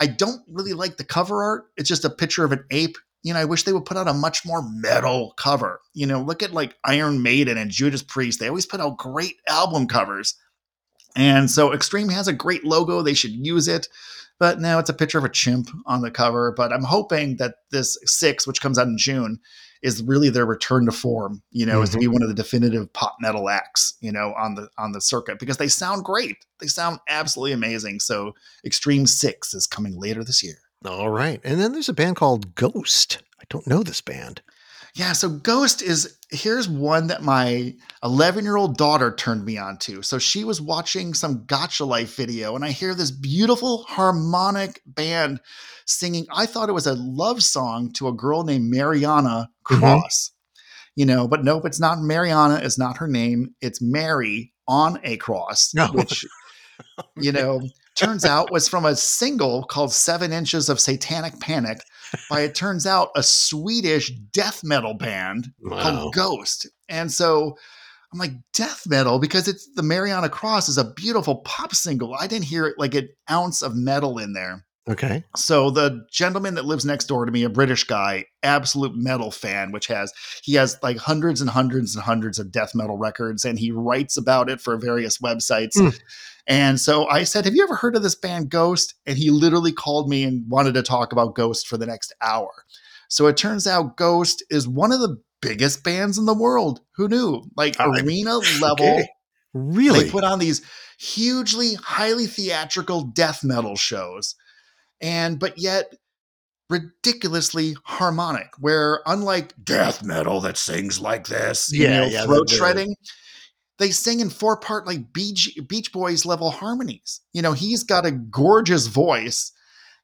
B: I don't really like the cover art. It's just a picture of an ape. You know, I wish they would put out a much more metal cover. You know, look at like Iron Maiden and Judas Priest. They always put out great album covers. And so Extreme has a great logo. They should use it. But now it's a picture of a chimp on the cover. But I'm hoping that this six, which comes out in June, is really their return to form, you know, mm-hmm. is to be mm-hmm. one of the definitive pop metal acts, you know, on the on the circuit because they sound great. They sound absolutely amazing. So Extreme Six is coming later this year.
A: All right. And then there's a band called Ghost. I don't know this band.
B: Yeah, so Ghost is here's one that my 11 year old daughter turned me on to. So she was watching some Gacha Life video, and I hear this beautiful harmonic band singing. I thought it was a love song to a girl named Mariana mm-hmm. Cross. Mm-hmm. You know, but nope, it's not Mariana, is not her name. It's Mary on a cross, no. which, you know, turns out was from a single called Seven Inches of Satanic Panic by it turns out a Swedish death metal band wow. called Ghost. And so I'm like, death metal, because it's the Mariana Cross is a beautiful pop single. I didn't hear like an ounce of metal in there.
A: Okay.
B: So the gentleman that lives next door to me, a British guy, absolute metal fan, which has he has like hundreds and hundreds and hundreds of death metal records, and he writes about it for various websites. Mm. And so I said, Have you ever heard of this band Ghost? And he literally called me and wanted to talk about Ghost for the next hour. So it turns out Ghost is one of the biggest bands in the world. Who knew? Like arena level. Okay.
A: Really?
B: They put on these hugely, highly theatrical death metal shows. And, but yet, ridiculously harmonic, where unlike death metal that sings like this, yeah, you know, yeah, throat shredding, they sing in four part like Beach, Beach Boys level harmonies. You know, he's got a gorgeous voice.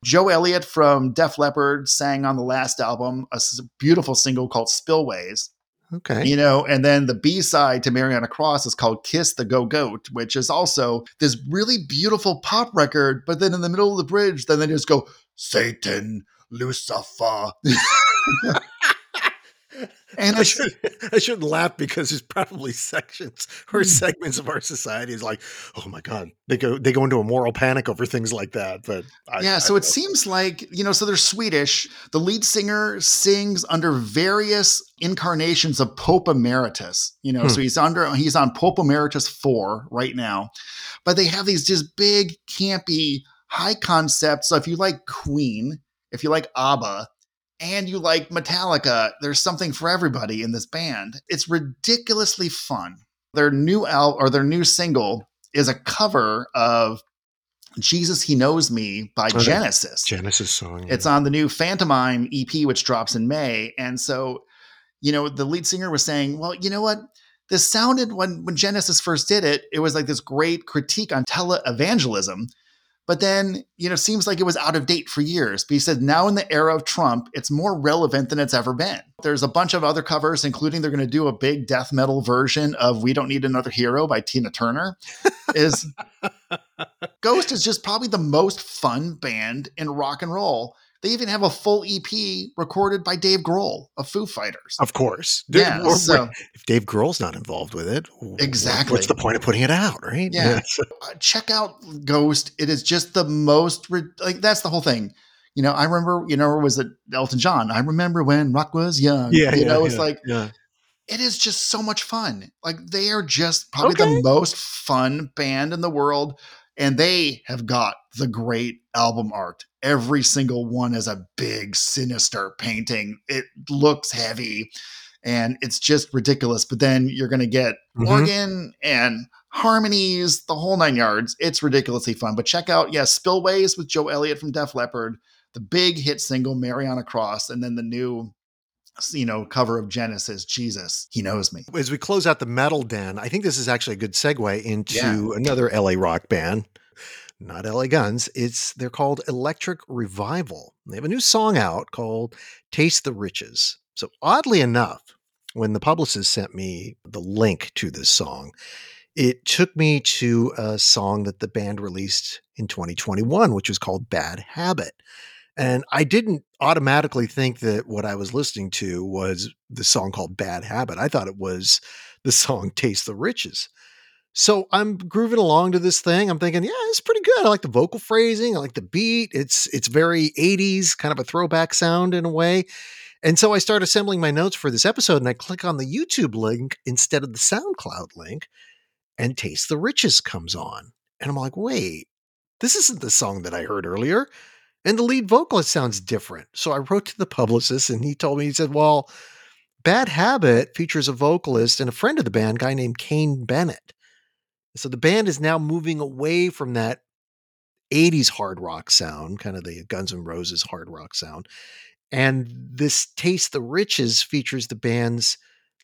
B: Joe Elliott from Def Leppard sang on the last album a beautiful single called Spillways.
A: Okay.
B: You know, and then the B side to Mariana Cross is called Kiss the Go Goat, which is also this really beautiful pop record. But then in the middle of the bridge, then they just go, Satan, Lucifer.
A: And I, should, I shouldn't laugh because there's probably sections or hmm. segments of our society is like, oh my god, they go they go into a moral panic over things like that. But
B: I, yeah, so I, it seems like you know, so they're Swedish. The lead singer sings under various incarnations of Pope Emeritus. You know, hmm. so he's under he's on Pope Emeritus four right now, but they have these just big campy high concepts. So if you like Queen, if you like ABBA, and you like Metallica, there's something for everybody in this band. It's ridiculously fun. Their new album or their new single is a cover of Jesus He Knows Me by oh, okay. Genesis.
A: Genesis song. Yeah.
B: It's on the new Phantomime EP, which drops in May. And so, you know, the lead singer was saying, well, you know what? This sounded when when Genesis first did it, it was like this great critique on televangelism but then, you know, seems like it was out of date for years. But he said now in the era of Trump, it's more relevant than it's ever been. There's a bunch of other covers, including they're going to do a big death metal version of We Don't Need Another Hero by Tina Turner. Is Ghost is just probably the most fun band in rock and roll. They even have a full EP recorded by Dave Grohl of Foo Fighters.
A: Of course.
B: Yeah, or, so,
A: if Dave Grohl's not involved with it,
B: exactly.
A: What's the point of putting it out, right?
B: Yeah. yeah. Uh, check out Ghost. It is just the most like that's the whole thing. You know, I remember, you know, was it Elton John? I remember when rock was young.
A: Yeah.
B: You
A: yeah,
B: know, it's
A: yeah,
B: like,
A: yeah.
B: it is just so much fun. Like they are just probably
A: Okay.
B: the most fun band in the world. And they have got the great album art. Every single one is a big, sinister painting. It looks heavy and it's just ridiculous. But then you're going to get
A: Mhm.
B: organ and harmonies, the whole nine yards. It's ridiculously fun. But check out, yeah, Spillways with Joe Elliott from Def Leppard, the big hit single, Mariana Cross, and then the new, you know, cover of Genesis, Jesus, He Knows Me.
A: As we close out the metal den, I think this is actually a good segue into
B: Yeah.
A: another LA rock band. Not LA Guns. It's they're called Electric Revival. They have a new song out called Taste the Riches. So oddly enough, when the publicist sent me the link to this song, it took me to a song that the band released in 2021, which was called Bad Habit. And I didn't automatically think that what I was listening to was the song called Bad Habit. I thought it was the song Taste the Riches. So I'm grooving along to this thing. I'm thinking, yeah, it's pretty good. I like the vocal phrasing. I like the beat. It's it's very 80s, kind of a throwback sound in a way. And so I start assembling my notes for this episode and I click on the YouTube link instead of the SoundCloud link and Taste the Riches comes on. And I'm like, wait, this isn't the song that I heard earlier. And the lead vocalist sounds different. So I wrote to the publicist and he told me, he said, well, Bad Habit features a vocalist and a friend of the band, guy named Kane Bennett. So the band is now moving away from that 80s hard rock sound, kind of the Guns N' Roses hard rock sound. And this Taste the Riches features the band's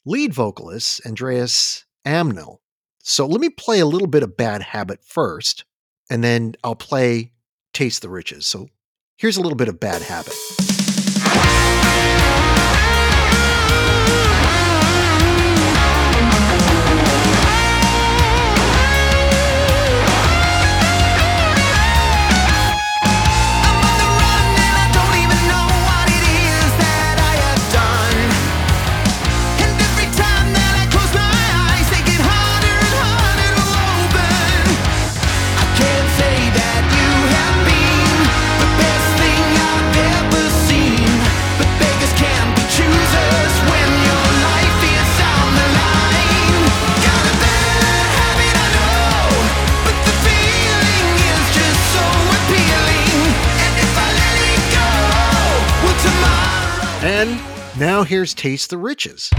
A: lead vocalist, Andreas Amnil. So let me play a little bit of Bad Habit first, and then I'll play Taste the Riches. So here's a little bit of Bad Habit. Now here's Taste the Riches.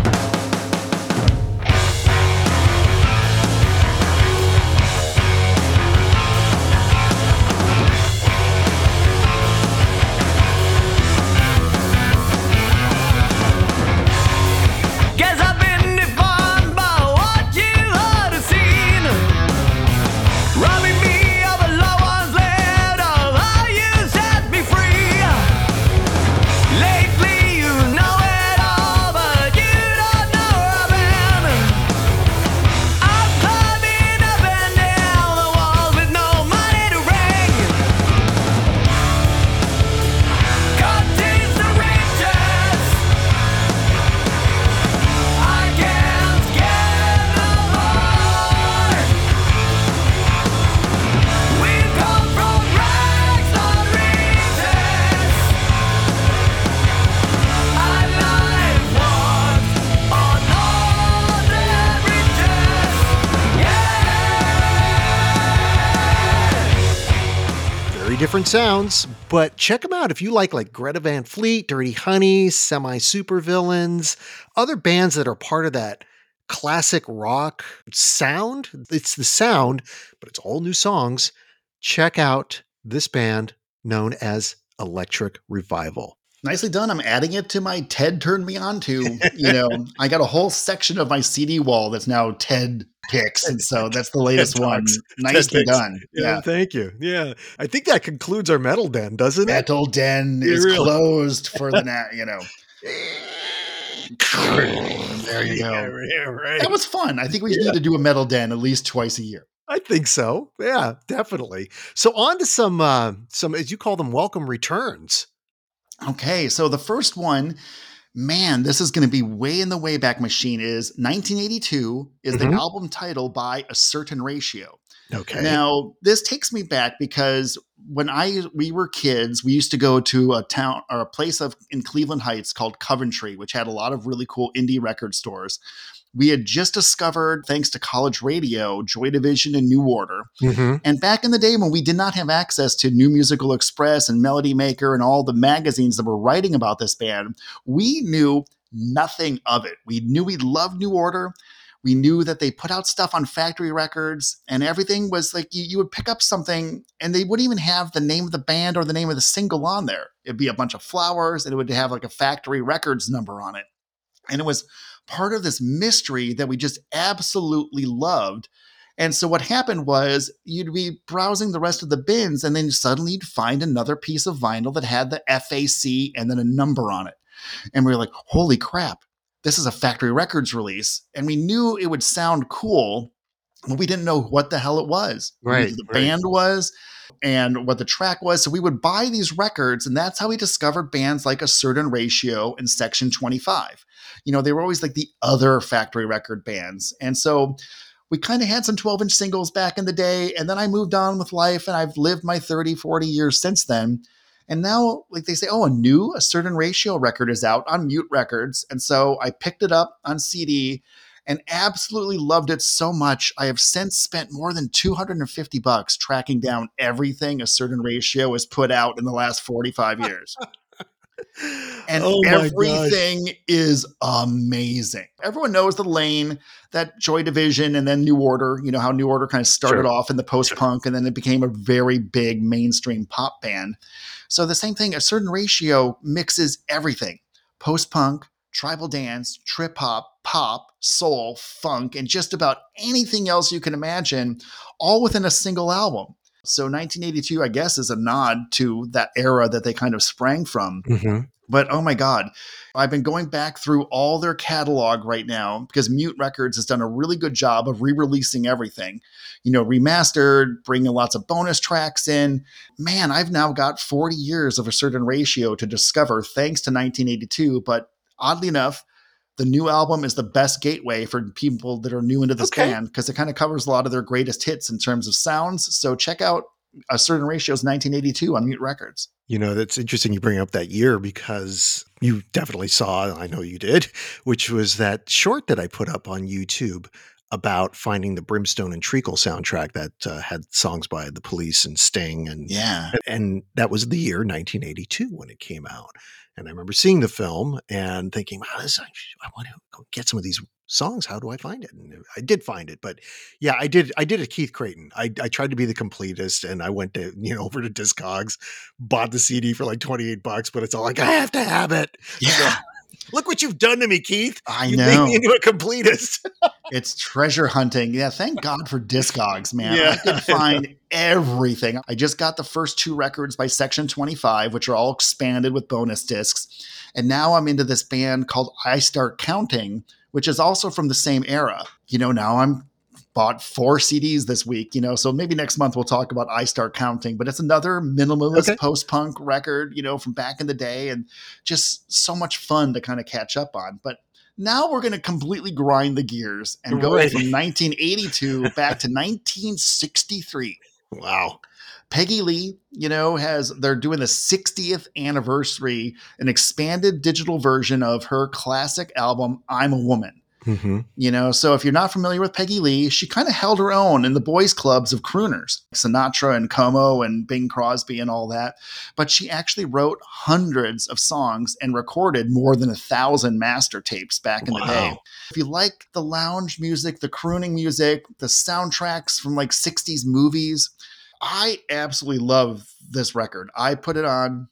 A: Different sounds, but check them out if you like like Greta Van Fleet, Dirty Honey, Semi Supervillains, other bands that are part of that classic rock sound. It's the sound, but it's all new songs. Check out this band known as Electric Revival.
B: Nicely done. I'm adding it to my Ted turned me on to. You know, I got a whole section of my CD wall that's now Ted picks. And so that's the latest one. Nicely done. Yeah.
A: thank you. Yeah, I think that concludes our metal den, doesn't it?
B: Metal Den
A: Yeah,
B: is closed for the now, you know. There you go.
A: yeah, right.
B: That was fun. I think we need to do a metal den at least twice a year.
A: I think so. Yeah, definitely. So on to some uh some as you call them welcome returns.
B: Okay, so the first one, man, this is going to be way in the Wayback Machine. Is 1982 is
A: Mhm.
B: the album title by a certain ratio.
A: Okay.
B: Now, this takes me back because when I we were kids, we used to go to a town or a place of in Cleveland Heights called Coventry, which had a lot of really cool indie record stores. We had just discovered, thanks to college radio, Joy Division and New Order.
A: Mm-hmm.
B: And back in the day when we did not have access to New Musical Express and Melody Maker and all the magazines that were writing about this band, we knew nothing of it. We knew we loved New Order. We knew that they put out stuff on factory records and everything was like you, you would pick up something and they wouldn't even have the name of the band or the name of the single on there. It'd be a bunch of flowers and it would have like a factory records number on it. And it was part of this mystery that we just absolutely loved. And so what happened was you'd be browsing the rest of the bins and then suddenly you'd find another piece of vinyl that had the FAC and then a number on it. And we were like, holy crap, this is a factory records release. And we knew it would sound cool, but we didn't know what the hell it was.
A: Right,
B: The
A: right.
B: band was and what the track was. So we would buy these records, and that's how we discovered bands like A Certain Ratio and Section 25. You know, they were always like the other factory record bands. And so we kind of had some 12 inch singles back in the day. And then I moved on with life, and I've lived my 30, 40 years since then. And now, like they say, oh, a new, a certain ratio record is out on Mute Records. And so I picked it up on CD and absolutely loved it so much. I have since spent more than 250 bucks tracking down everything a certain ratio has put out in the last 45 years. And
A: Oh my gosh.
B: everything is amazing. Everyone knows the lane that Joy Division and then New Order, you know, how New Order kind of started
A: Sure.
B: off in the post punk and then it became a very big mainstream pop band. So the same thing, a certain ratio mixes everything post punk, tribal dance, trip hop, pop, soul, funk, and just about anything else you can imagine, all within a single album. So 1982, I guess, is a nod to that era that they kind of sprang from.
A: Mhm.
B: But oh my God, I've been going back through all their catalog right now because Mute Records has done a really good job of re releasing everything, you know, remastered, bringing lots of bonus tracks in. Man, I've now got 40 years of a certain ratio to discover thanks to 1982. But oddly enough, the new album is the best gateway for people that are new into this
A: Okay.
B: band because it kind of covers a lot of their greatest hits in terms of sounds. So check out a certain ratios 1982 on Mute Records.
A: You know, that's interesting you bring up that year because you definitely saw, I know you did, which was that short that I put up on YouTube about finding the Brimstone and Treacle soundtrack that uh, had songs by the police and Sting and
B: Yeah.
A: and that was the year 1982 when it came out. And I remember seeing the film and thinking, wow, this, I want to go get some of these songs. How do I find it? And I did find it, but yeah, I did. I did a Keith Creighton. I, I tried to be the completist and I went to, you know, over to Discogs, bought the CD for like 28 bucks, but it's all like, I have to have it.
B: Yeah.
A: Look what you've done to me, Keith.
B: I
A: You
B: know.
A: made me into a completist.
B: It's treasure hunting. Yeah, thank God for Discogs, man.
A: Yeah.
B: I could find everything. I just got the first two records by Section 25, which are all expanded with bonus discs. And now I'm into this band called I Start Counting, which is also from the same era. You know, now I'm bought four CDs this week, you know, so maybe next month we'll talk about I Start Counting, but it's another minimalist
A: Okay.
B: post punk record, you know, from back in the day and just so much fun to kind of catch up on. But now we're going to completely grind the gears and go
A: Right.
B: from 1982 back to 1963.
A: wow.
B: Peggy Lee, you know, has they're doing the 60th anniversary, an expanded digital version of her classic album I'm a Woman.
A: Hmm
B: You know, so if you're not familiar with Peggy Lee, she kind of held her own in the boys' clubs of crooners, Sinatra and Como and Bing Crosby and all that. But she actually wrote hundreds of songs and recorded more than a thousand master tapes back in the day. If you like the lounge music, the crooning music, the soundtracks from like 60s movies, I absolutely love this record. I put it on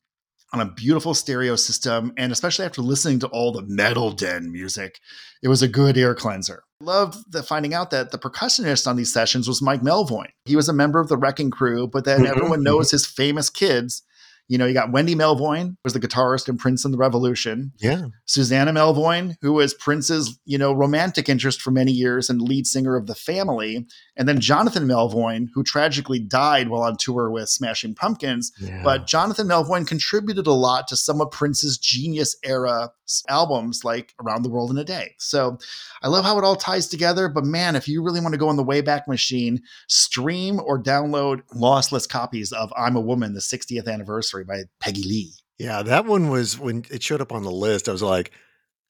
B: on a beautiful stereo system, and especially after listening to all the metal den music, it was a good ear cleanser. Loved the finding out that the percussionist on these sessions was Mike Melvoin. He was a member of the Wrecking Crew, but then
A: Mhm,
B: everyone knows his famous kids. You know, you got Wendy Melvoin, was the guitarist in Prince and the Revolution.
A: Yeah.
B: Susannah Melvoin, who was Prince's, you know, romantic interest for many years and lead singer of the family, and then Jonathan Melvoin, who tragically died while on tour with Smashing Pumpkins.
A: yeah.
B: But Jonathan Melvoin contributed a lot to some of Prince's genius era albums like Around the World in a Day. So I love how it all ties together. But man, if you really want to go on the Wayback Machine, stream or download lossless copies of I'm a Woman, the 60th anniversary by Peggy Lee.
A: Yeah, that one was when it showed up on the list. I was like,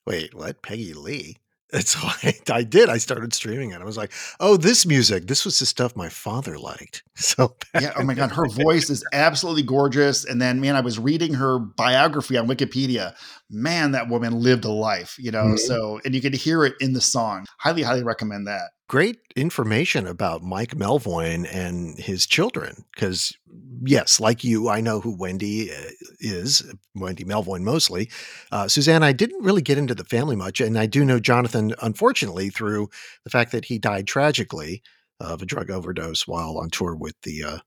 A: wait, what? Peggy Lee? And so I, I did. I started streaming it. I was like, oh, this music. This was the stuff my father liked. So
B: Yeah. Oh my God. Her voice is absolutely gorgeous. And then, man, I was reading her biography on Wikipedia. Man, that woman lived a life, you know?
A: Mhm.
B: So, and you can hear it in the song. Highly, highly recommend that.
A: great information about Mike Melvoin and his children. Because, yes, like you, I know who Wendy uh, is, Wendy Melvoin mostly. Uh, Suzanne, I didn't really get into the family much. And I do know Jonathan, unfortunately, through the fact that he died tragically of a drug overdose while on tour with the. Uh,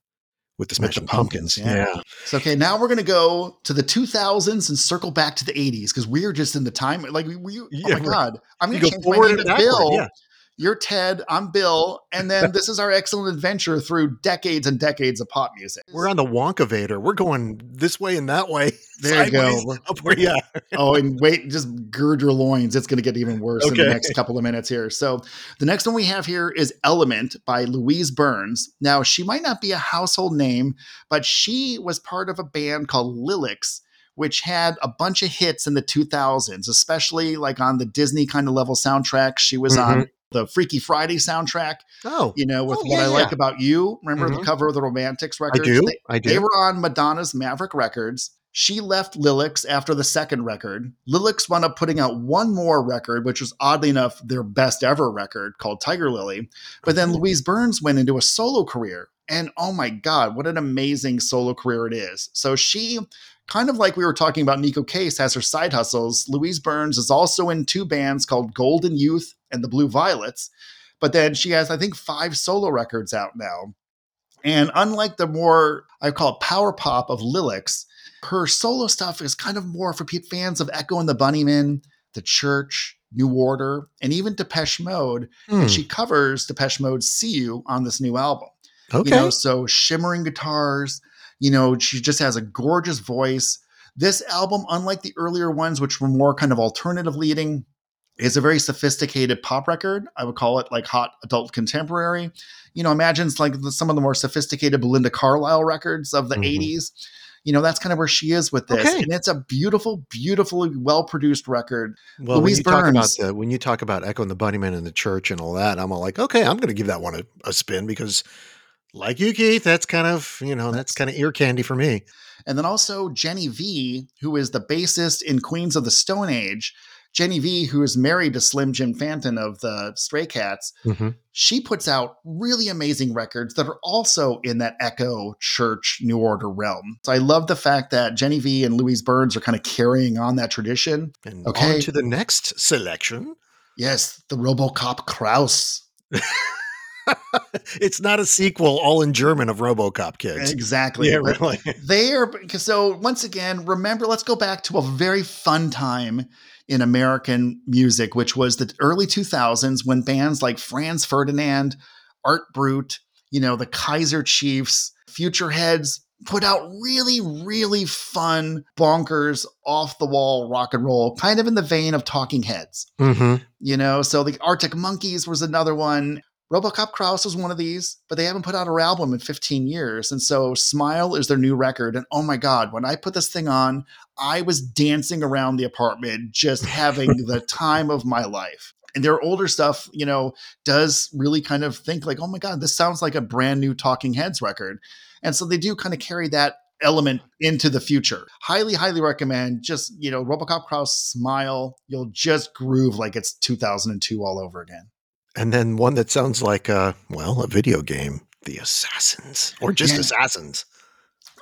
A: with the Smashing Pumpkins.
B: Pumpkins, yeah. So, okay, now we're going to go to the 2000s and circle back to the 80s because we are just in the time. Like, we, we oh my
A: right.
B: God. I'm
A: You
B: going to
A: go
B: change my
A: forward
B: name to Bill.
A: yeah.
B: You're Ted. I'm Bill. And then this is our excellent adventure through decades and decades of pop music.
A: We're on the Wonkavator. We're going this way and that way.
B: There you go.
A: Up where, yeah.
B: oh, and wait, just gird your loins. It's going to get even worse in the next couple of minutes here. So, the next one we have here is Element by Louise Burns. Now, she might not be a household name, but she was part of a band called Lillix, which had a bunch of hits in the 2000s, especially like on the Disney kind of level soundtrack. She was on mm-hmm. The Freaky Friday soundtrack,
A: Oh,
B: you know, with
A: Oh,
B: What
A: yeah,
B: I Like. About You. Remember the
A: Mhm.
B: cover of the Romantics
A: record?
B: I
A: do.
B: They-
A: I do.
B: they were on Madonna's Maverick Records. She left Lillix after the second record. Lillix wound up putting out one more record, which was oddly enough their best ever record called Tiger Lily. But then Louise Burns went into a solo career. And oh my God, what an amazing solo career it is. So she, kind of like we were talking about Neko Case, has her side hustles. Louise Burns is also in two bands called Golden Youth and the Blue Violets. But then she has, I think, five solo records out now. And unlike the more, I call it power pop of Lillix, her solo stuff is kind of more for fans of Echo and the Bunnymen, The Church, New Order, and even Depeche Mode.
A: Hmm,
B: And she covers Depeche Mode's See You on this new album.
A: okay.
B: You know, so shimmering guitars, you know, she just has a gorgeous voice. This album, unlike the earlier ones, which were more kind of alternative leading, is a very sophisticated pop record. I would call it like hot adult contemporary. You know, imagine it's like the, some of the more sophisticated Belinda Carlisle records of the
A: Mhm.
B: 80s. You know, that's kind of where she is with this.
A: Okay.
B: And it's a beautiful, beautifully well produced record.
A: well, when
B: Louise
A: you talk about
B: Burns.
A: the when you talk about Echo and the Bunnymen and the church and all that, I'm all like, okay, I'm going to give that one a, a spin because, like you, Keith, that's kind of you know that's kind of ear candy for me.
B: And then also Jennie Vee, who is the bassist in Queens of the Stone Age. Jennie Vee, who is married to Slim Jim Phantom of the Stray Cats,
A: Mhm.
B: she puts out really amazing records that are also in that Echo Church New Order realm. So I love the fact that Jennie Vee and Louise Burns are kind of carrying on that tradition.
A: And
B: Okay.
A: on to the next selection.
B: Yes, the Robocop Kraus.
A: it's not a sequel, all in German of RoboCop kids.
B: Exactly.
A: Yeah, really.
B: they are so once again remember let's go back to a very fun time in american music which was the early 2000s when bands like franz ferdinand art brut you know the kaiser chiefs future heads put out really really fun bonkers off the wall rock and roll kind of in the vein of talking heads.
A: Hmm
B: you know so the arctic monkeys was another one robocop kraus was one of these but they haven't put out an album in 15 years and so smile is their new record and oh my god when i put this thing on i was dancing around the apartment just having the time of my life and their older stuff you know does really kind of think like oh my god this sounds like a brand new talking heads record and so they do kind of carry that element into the future. Highly, highly recommend. Just you know, RoboCop Kraus smile. You'll just groove like it's 2002 all over again.
A: And then one that sounds like a well, a video game, The Assassins, or just
B: Yeah.
A: Assassins.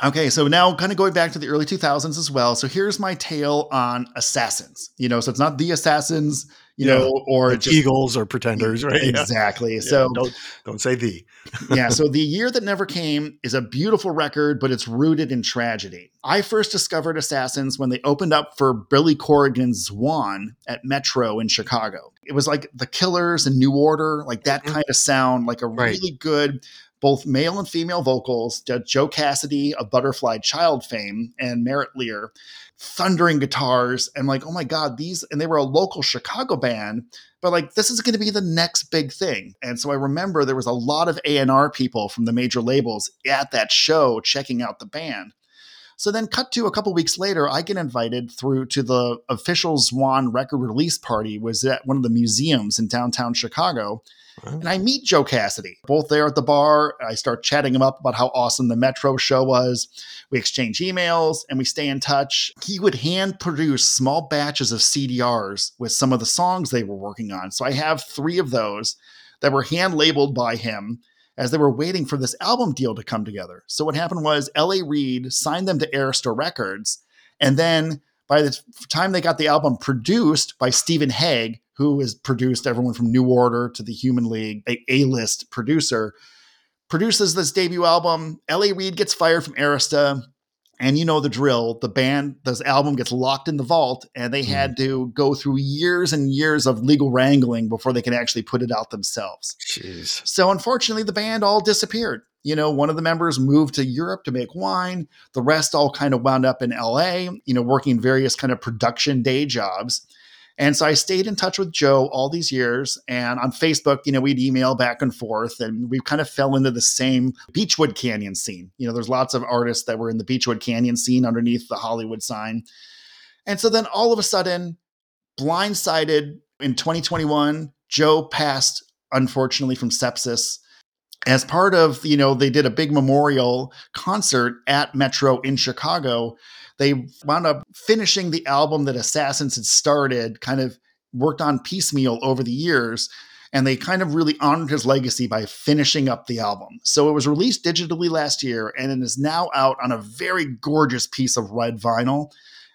B: Okay, so now kind of going back to the early 2000s as well. So here's my tale on Assassins. You know, so it's not the Assassins, you
A: Yeah.
B: know, or just
A: Eagles or Pretenders, right?
B: Exactly.
A: Yeah,
B: So
A: don't don't say the.
B: yeah, so The Year That Never Came is a beautiful record, but it's rooted in tragedy. I first discovered Assassins when they opened up for Billy Corgan's Zwan at Metro in Chicago. It was like The Killers and New Order, like that
A: Mhm.
B: kind of sound, like a
A: Right.
B: really good both male and female vocals, Joe Cassidy of Butterfly Child fame and Merritt Lear, thundering guitars. And like, oh my God, these, and they were a local Chicago band, but like, this is going to be the next big thing. And so I remember there was a lot of A&R people from the major labels at that show checking out the band. So then, cut to a couple weeks later, I get invited through to the official Zwan record release party. Was at one of the museums in downtown Chicago, and I meet Joe Cassidy. Both there at the bar. I start chatting him up about how awesome the Metro show was. We exchange emails and we stay in touch. He would hand produce small batches of CDRs with some of the songs they were working on. So I have three of those that were hand labeled by him as they were waiting for this album deal to come together. So what happened was L.A. Reid signed them to Arista Records, and then by the time they got the album produced by Stephen Hague, who has produced everyone from New Order to the Human League, a A-list producer, produces this debut album. L.A. Reid gets fired from Arista. And you know the drill. The band, this album gets locked in the vault, and they had hmm. to go through years and years of legal wrangling before they could actually put it out themselves.
A: Jeez.
B: So unfortunately, the band all disappeared. You know, one of the members moved to Europe to make wine. The rest all kind of wound up in LA, you know, working various kind of production day jobs. And so I stayed in touch with Joe all these years. And on Facebook, you know, we'd email back and forth and we kind of fell into the same Beachwood Canyon scene. You know, there's lots of artists that were in the Beachwood Canyon scene underneath the Hollywood sign. And so then all of a sudden, blindsided in 2021, Joe passed, unfortunately, from sepsis. As part of, you know, they did a big memorial concert at Metro in Chicago they wound up finishing the album that Assassins had started, kind of worked on piecemeal over the years. And they kind of really honored his legacy by finishing up the album. So it was released digitally last year and it is now out on a very gorgeous piece of red vinyl.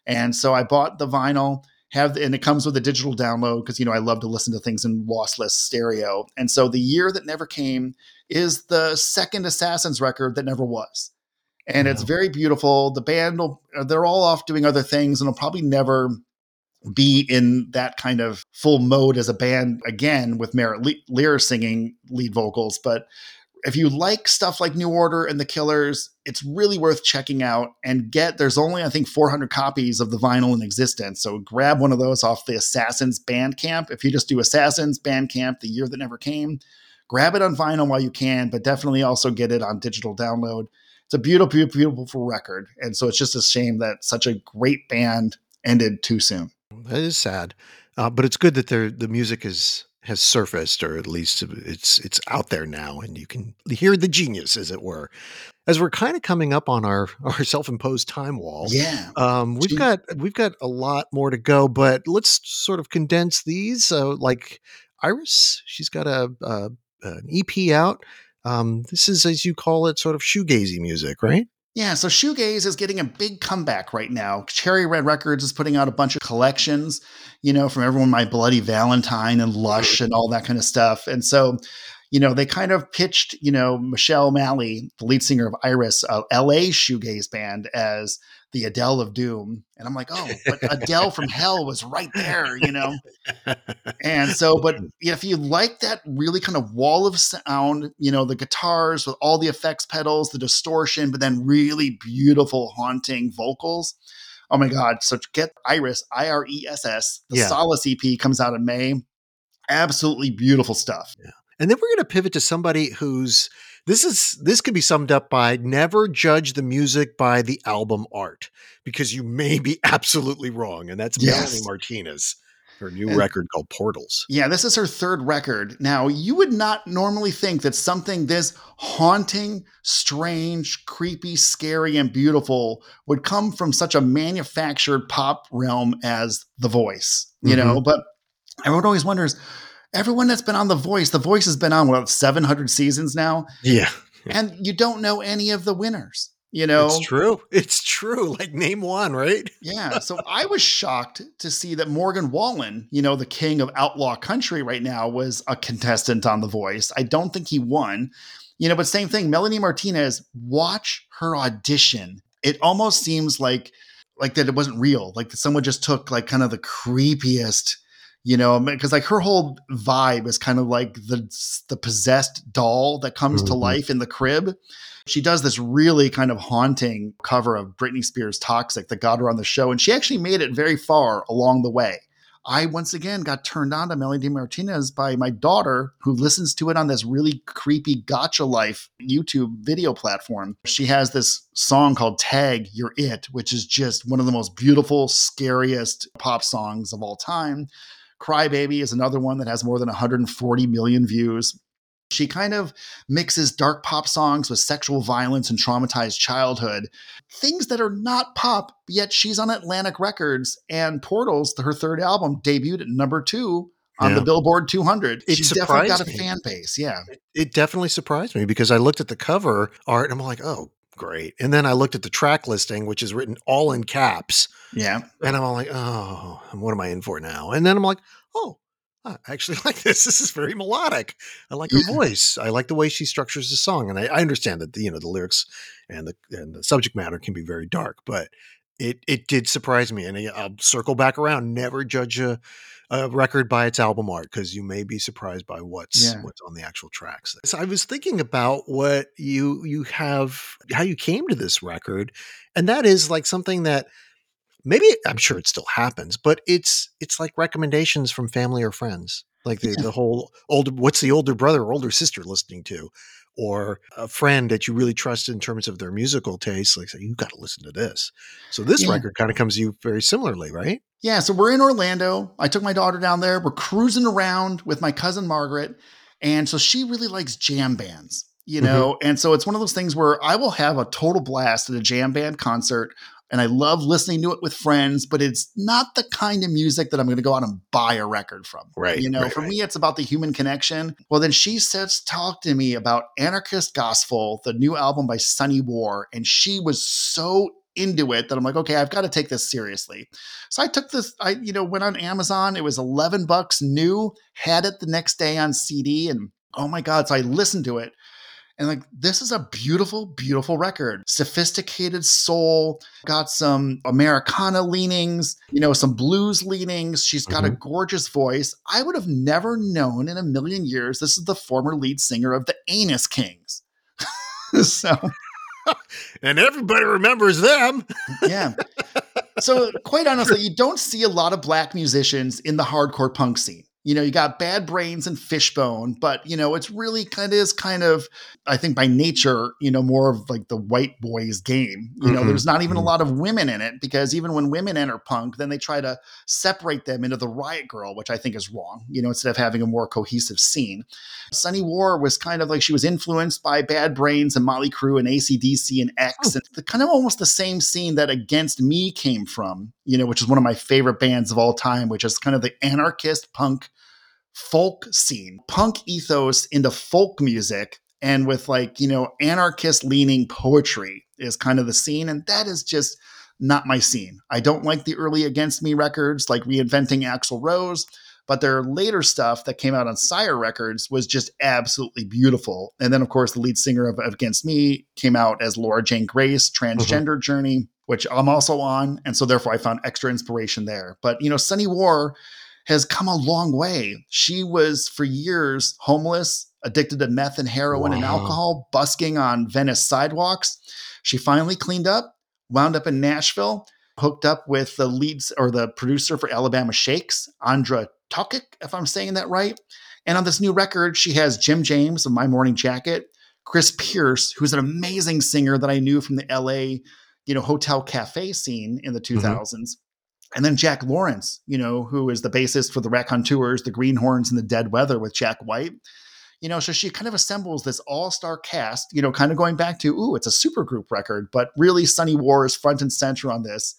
B: And so I bought the vinyl, have and it comes with a digital download because you know I love to listen to things in lossless stereo. And so the year that never came is the second Assassins record that never was and it's very beautiful. The band will, uh, they're all off doing other things and will probably never be in that kind of full mode as a band again with Merritt Lear singing lead vocals. But if you like stuff like New Order and The Killers, it's really worth checking out and get. There's only, I think, 400 copies of the vinyl in existence. So grab one of those off the Assassins Bandcamp. If you just do Assassins Bandcamp, the year that never came, grab it on vinyl while you can, but definitely also get it on digital download it's a beautiful, beautiful, beautiful record. And so it's just a shame that such a great band ended too soon.
A: That is sad, uh, but it's good that the music is has surfaced, or at least it's it's out there now, and you can hear the genius, as it were. As we're kind of coming up on our our self imposed time wall,
B: yeah,
A: um, we've Jeez. got we've got a lot more to go, but let's sort of condense these. Uh, like Iress, she's got a, a an EP out. Um, this is, as you call it, sort of shoegazy music, right?
B: Yeah, so shoegaze is getting a big comeback right now. Cherry Red Records is putting out a bunch of collections, you know, from everyone, My Bloody Valentine and Lush and all that kind of stuff. And so, you know, they kind of pitched, you know, Michelle Malley, the lead singer of Iress, a LA shoegaze band, as the Adele of Doom. And I'm like, oh, but Adele from Hell was right there, you know? And so, but hmm. if you like that really kind of wall of sound, you know, the guitars with all the effects pedals, the distortion, but then really beautiful, haunting vocals. Oh my God. So get Iress, I R E S S. The yeah. Solace EP comes out in May. Absolutely beautiful stuff.
A: Yeah. And then we're going to pivot to somebody who's this is this could be summed up by never judge the music by the album art because you may be absolutely wrong, and that's yes. Melanie Martinez. Her new and, record called Portals.
B: Yeah, this is her third record. Now, you would not normally think that something this haunting, strange, creepy, scary, and beautiful would come from such a manufactured pop realm as The Voice, you mm-hmm. know? But everyone always wonders everyone that's been on The Voice, The Voice has been on what 700 seasons now.
A: Yeah.
B: And you don't know any of the winners. You know,
A: it's true. It's true. Like name one, right?
B: yeah. So I was shocked to see that Morgan Wallen, you know, the king of outlaw country right now, was a contestant on The Voice. I don't think he won, you know, but same thing. Melanie Martinez, watch her audition. It almost seems like like that it wasn't real. Like that someone just took like kind of the creepiest you know, because like her whole vibe is kind of like the the possessed doll that comes to
A: Mhm.
B: life in the crib. She does this really kind of haunting cover of Britney Spears' Toxic that got her on the show, and she actually made it very far along the way. I once again got turned on to Melody Martinez by my daughter, who listens to it on this really creepy Gacha Life YouTube video platform. She has this song called Tag You're It, which is just one of the most beautiful, scariest pop songs of all time. Cry Baby is another one that has more than 140 million views. She kind of mixes dark pop songs with sexual violence and traumatized childhood, things that are not pop, yet she's on Atlantic Records and Portals, her third album, debuted at number two on
A: Yeah.
B: the Billboard 200.
A: It
B: she's definitely got a
A: me.
B: fan base. Yeah.
A: It definitely surprised me because I looked at the cover art and I'm like, oh, great. And then I looked at the track listing, which is written all in caps.
B: Yeah.
A: And I'm all like, oh, what am I in for now? And then I'm like, oh, I actually like this. This is very melodic. I like her
B: Yeah.
A: voice. I like the way she structures the song. And I, I understand that, you know, the lyrics and the, and the subject matter can be very dark, but it, it did surprise me. And I'll circle back around. Never judge a, a record by its album art because you may be surprised by what's
B: Yeah.
A: what's on the actual tracks. So I was thinking about what you you have how you came to this record, and that is like something that maybe I'm sure it still happens, but it's it's like recommendations from family or friends. Like the, the whole older what's the older brother or older sister listening to? Or a friend that you really trust in terms of their musical taste, like say, you got to listen to this. So this
B: Yeah.
A: record kind of comes to you very similarly, right?
B: Yeah, so we're in Orlando. I took my daughter down there. We're cruising around with my cousin Margaret. And so she really likes jam bands, you mm-hmm. know? And so it's one of those things where I will have a total blast at a jam band concert. And I love listening to it with friends, but it's not the kind of music that I'm going to go out and buy a record from.
A: Right,
B: You know,
A: right,
B: for
A: right.
B: me, it's about the human connection. Well, then she says, talk to me about Anarchist Gospel, the new album by Sunny War. And she was so into it that I'm like, okay, I've got to take this seriously. So I took this, I, you know, went on Amazon. It was 11 bucks new, had it the next day on CD. And oh my God. So I listened to it. And like, this is a beautiful, beautiful record. Sophisticated soul, got some Americana leanings, you know, some blues leanings. She's got a mm-hmm. gorgeous voice. I would have never known in a million years this is the former lead singer of the Anus Kings. so
A: And everybody remembers them.
B: yeah. So, quite honestly, you don't see a lot of black musicians in the hardcore punk scene. You know, you got Bad Brains and Fishbone, but you know, it's really kind of is kind of, I think by nature, you know, more of like the white boys game. You know,
A: Mhm,
B: there's not even a
A: mhm.
B: lot of women in it because even when women enter punk, then they try to separate them into the riot grrrl, which I think is wrong, you know, instead of having a more cohesive scene. Sunny War was kind of like she was influenced by Bad Brains and Mötley Crüe and ACDC and X, and the kind of almost the same scene that Against Me came from, you know, which is one of my favorite bands of all time, which is kind of the anarchist punk folk scene, punk ethos into folk music. And with like, you know, anarchist leaning poetry is kind of the scene. And that is just not my scene. I don't like the early Against Me records, like reinventing Axl Rose but their later stuff that came out on Sire Records was just absolutely beautiful. And then, of course, the lead singer of Against Me came out as Laura Jane Grace, mm-hmm. Transgender Journey, which I'm also on. And so, therefore, I found extra inspiration there. But, you know, Sunny War has come a long way. She was for years homeless, addicted to meth and heroin and alcohol, busking on Venice sidewalks. She finally cleaned up, wound up in Nashville, hooked up with the leads or the producer for Alabama Shakes, Andrija Tokic, if I'm saying that right. And on this new record, she has Jim James of My Morning Jacket, Chris Pierce, who's an amazing singer that I knew from the LA, you know, hotel cafe scene in the 2000s. Mm-hmm. And then Jack Lawrence, you know, who is the bassist for the Raconteurs, the Greenhornes, and the Dead Weather with Jack White. You know, so she kind of assembles this all-star cast, you know, kind of going back to, ooh, it's a supergroup record, but really Sunny War is front and center on this.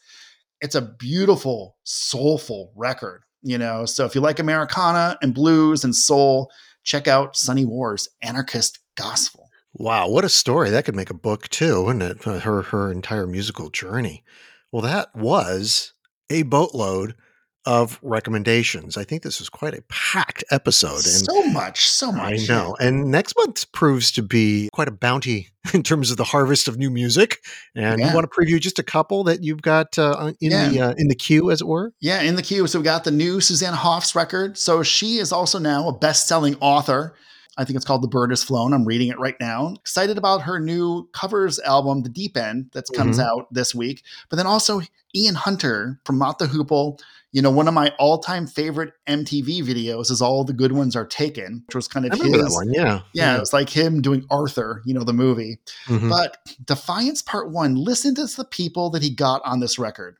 B: It's a beautiful, soulful record, you know. So if you like Americana and blues and soul, check out Sunny War's Anarchist Gospel.
A: Wow, what a story! That could make a book too, wouldn't it? Uh, Her her entire musical journey. Well, that was a boatload of recommendations. I think this was quite a packed episode. And
B: so much, so much.
A: I know. And next month proves to be quite a bounty in terms of the harvest of new music. And
B: Yeah.
A: you want to preview just a couple that you've got uh, in
B: Yeah.
A: the uh, in the queue, as it were.
B: Yeah, in the queue. So we got the new Susanna Hoffs record. So she is also now a best-selling author. I think it's called The Bird Has Flown. I'm reading it right now. Excited about her new covers album, The Deep End, that comes out this week. But then also Ian Hunter from Mott the Hoople. You know, one of my all-time favorite MTV videos is All the Good Ones Are Taken, which was kind of
A: I remember
B: his.
A: that one. Yeah.
B: Yeah, it's like him doing Arthur, you know, the movie.
A: Mhm.
B: But Defiance Part One, listen to the people that he got on this record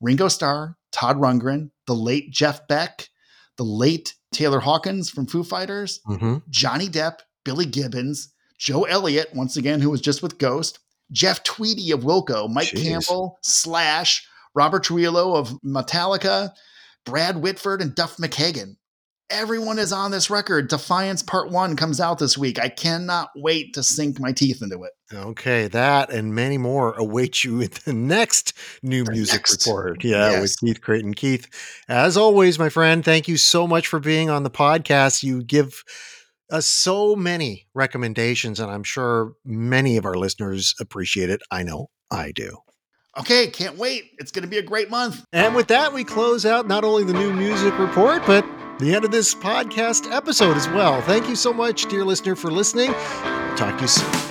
B: Ringo Starr, Todd Rundgren, the late Jeff Beck, the late Taylor Hawkins from Foo Fighters,
A: Mhm.
B: Johnny Depp, Billy Gibbons, Joe Elliott, once again, who was just with Ghost, Jeff Tweedy of Wilco, Mike
A: Jeez.
B: Campbell, Slash, Robert Trujillo of Metallica, Brad Whitford, and Duff McKagan. Everyone is on this record. Defiance Part 1 comes out this week. I cannot wait to sink my teeth into it.
A: Okay, that and many more await you in the next new
B: The
A: music
B: next.
A: report. Yeah,
B: Yes.
A: with Keith Creighton. Keith, as always, my friend, thank you so much for being on the podcast. You give us so many recommendations, and I'm sure many of our listeners appreciate it. I know I do.
B: Okay, can't wait. It's going to be a great month.
A: And with that, we close out not only the new music report, but the end of this podcast episode as well. Thank you so much, dear listener, for listening. Talk to you soon.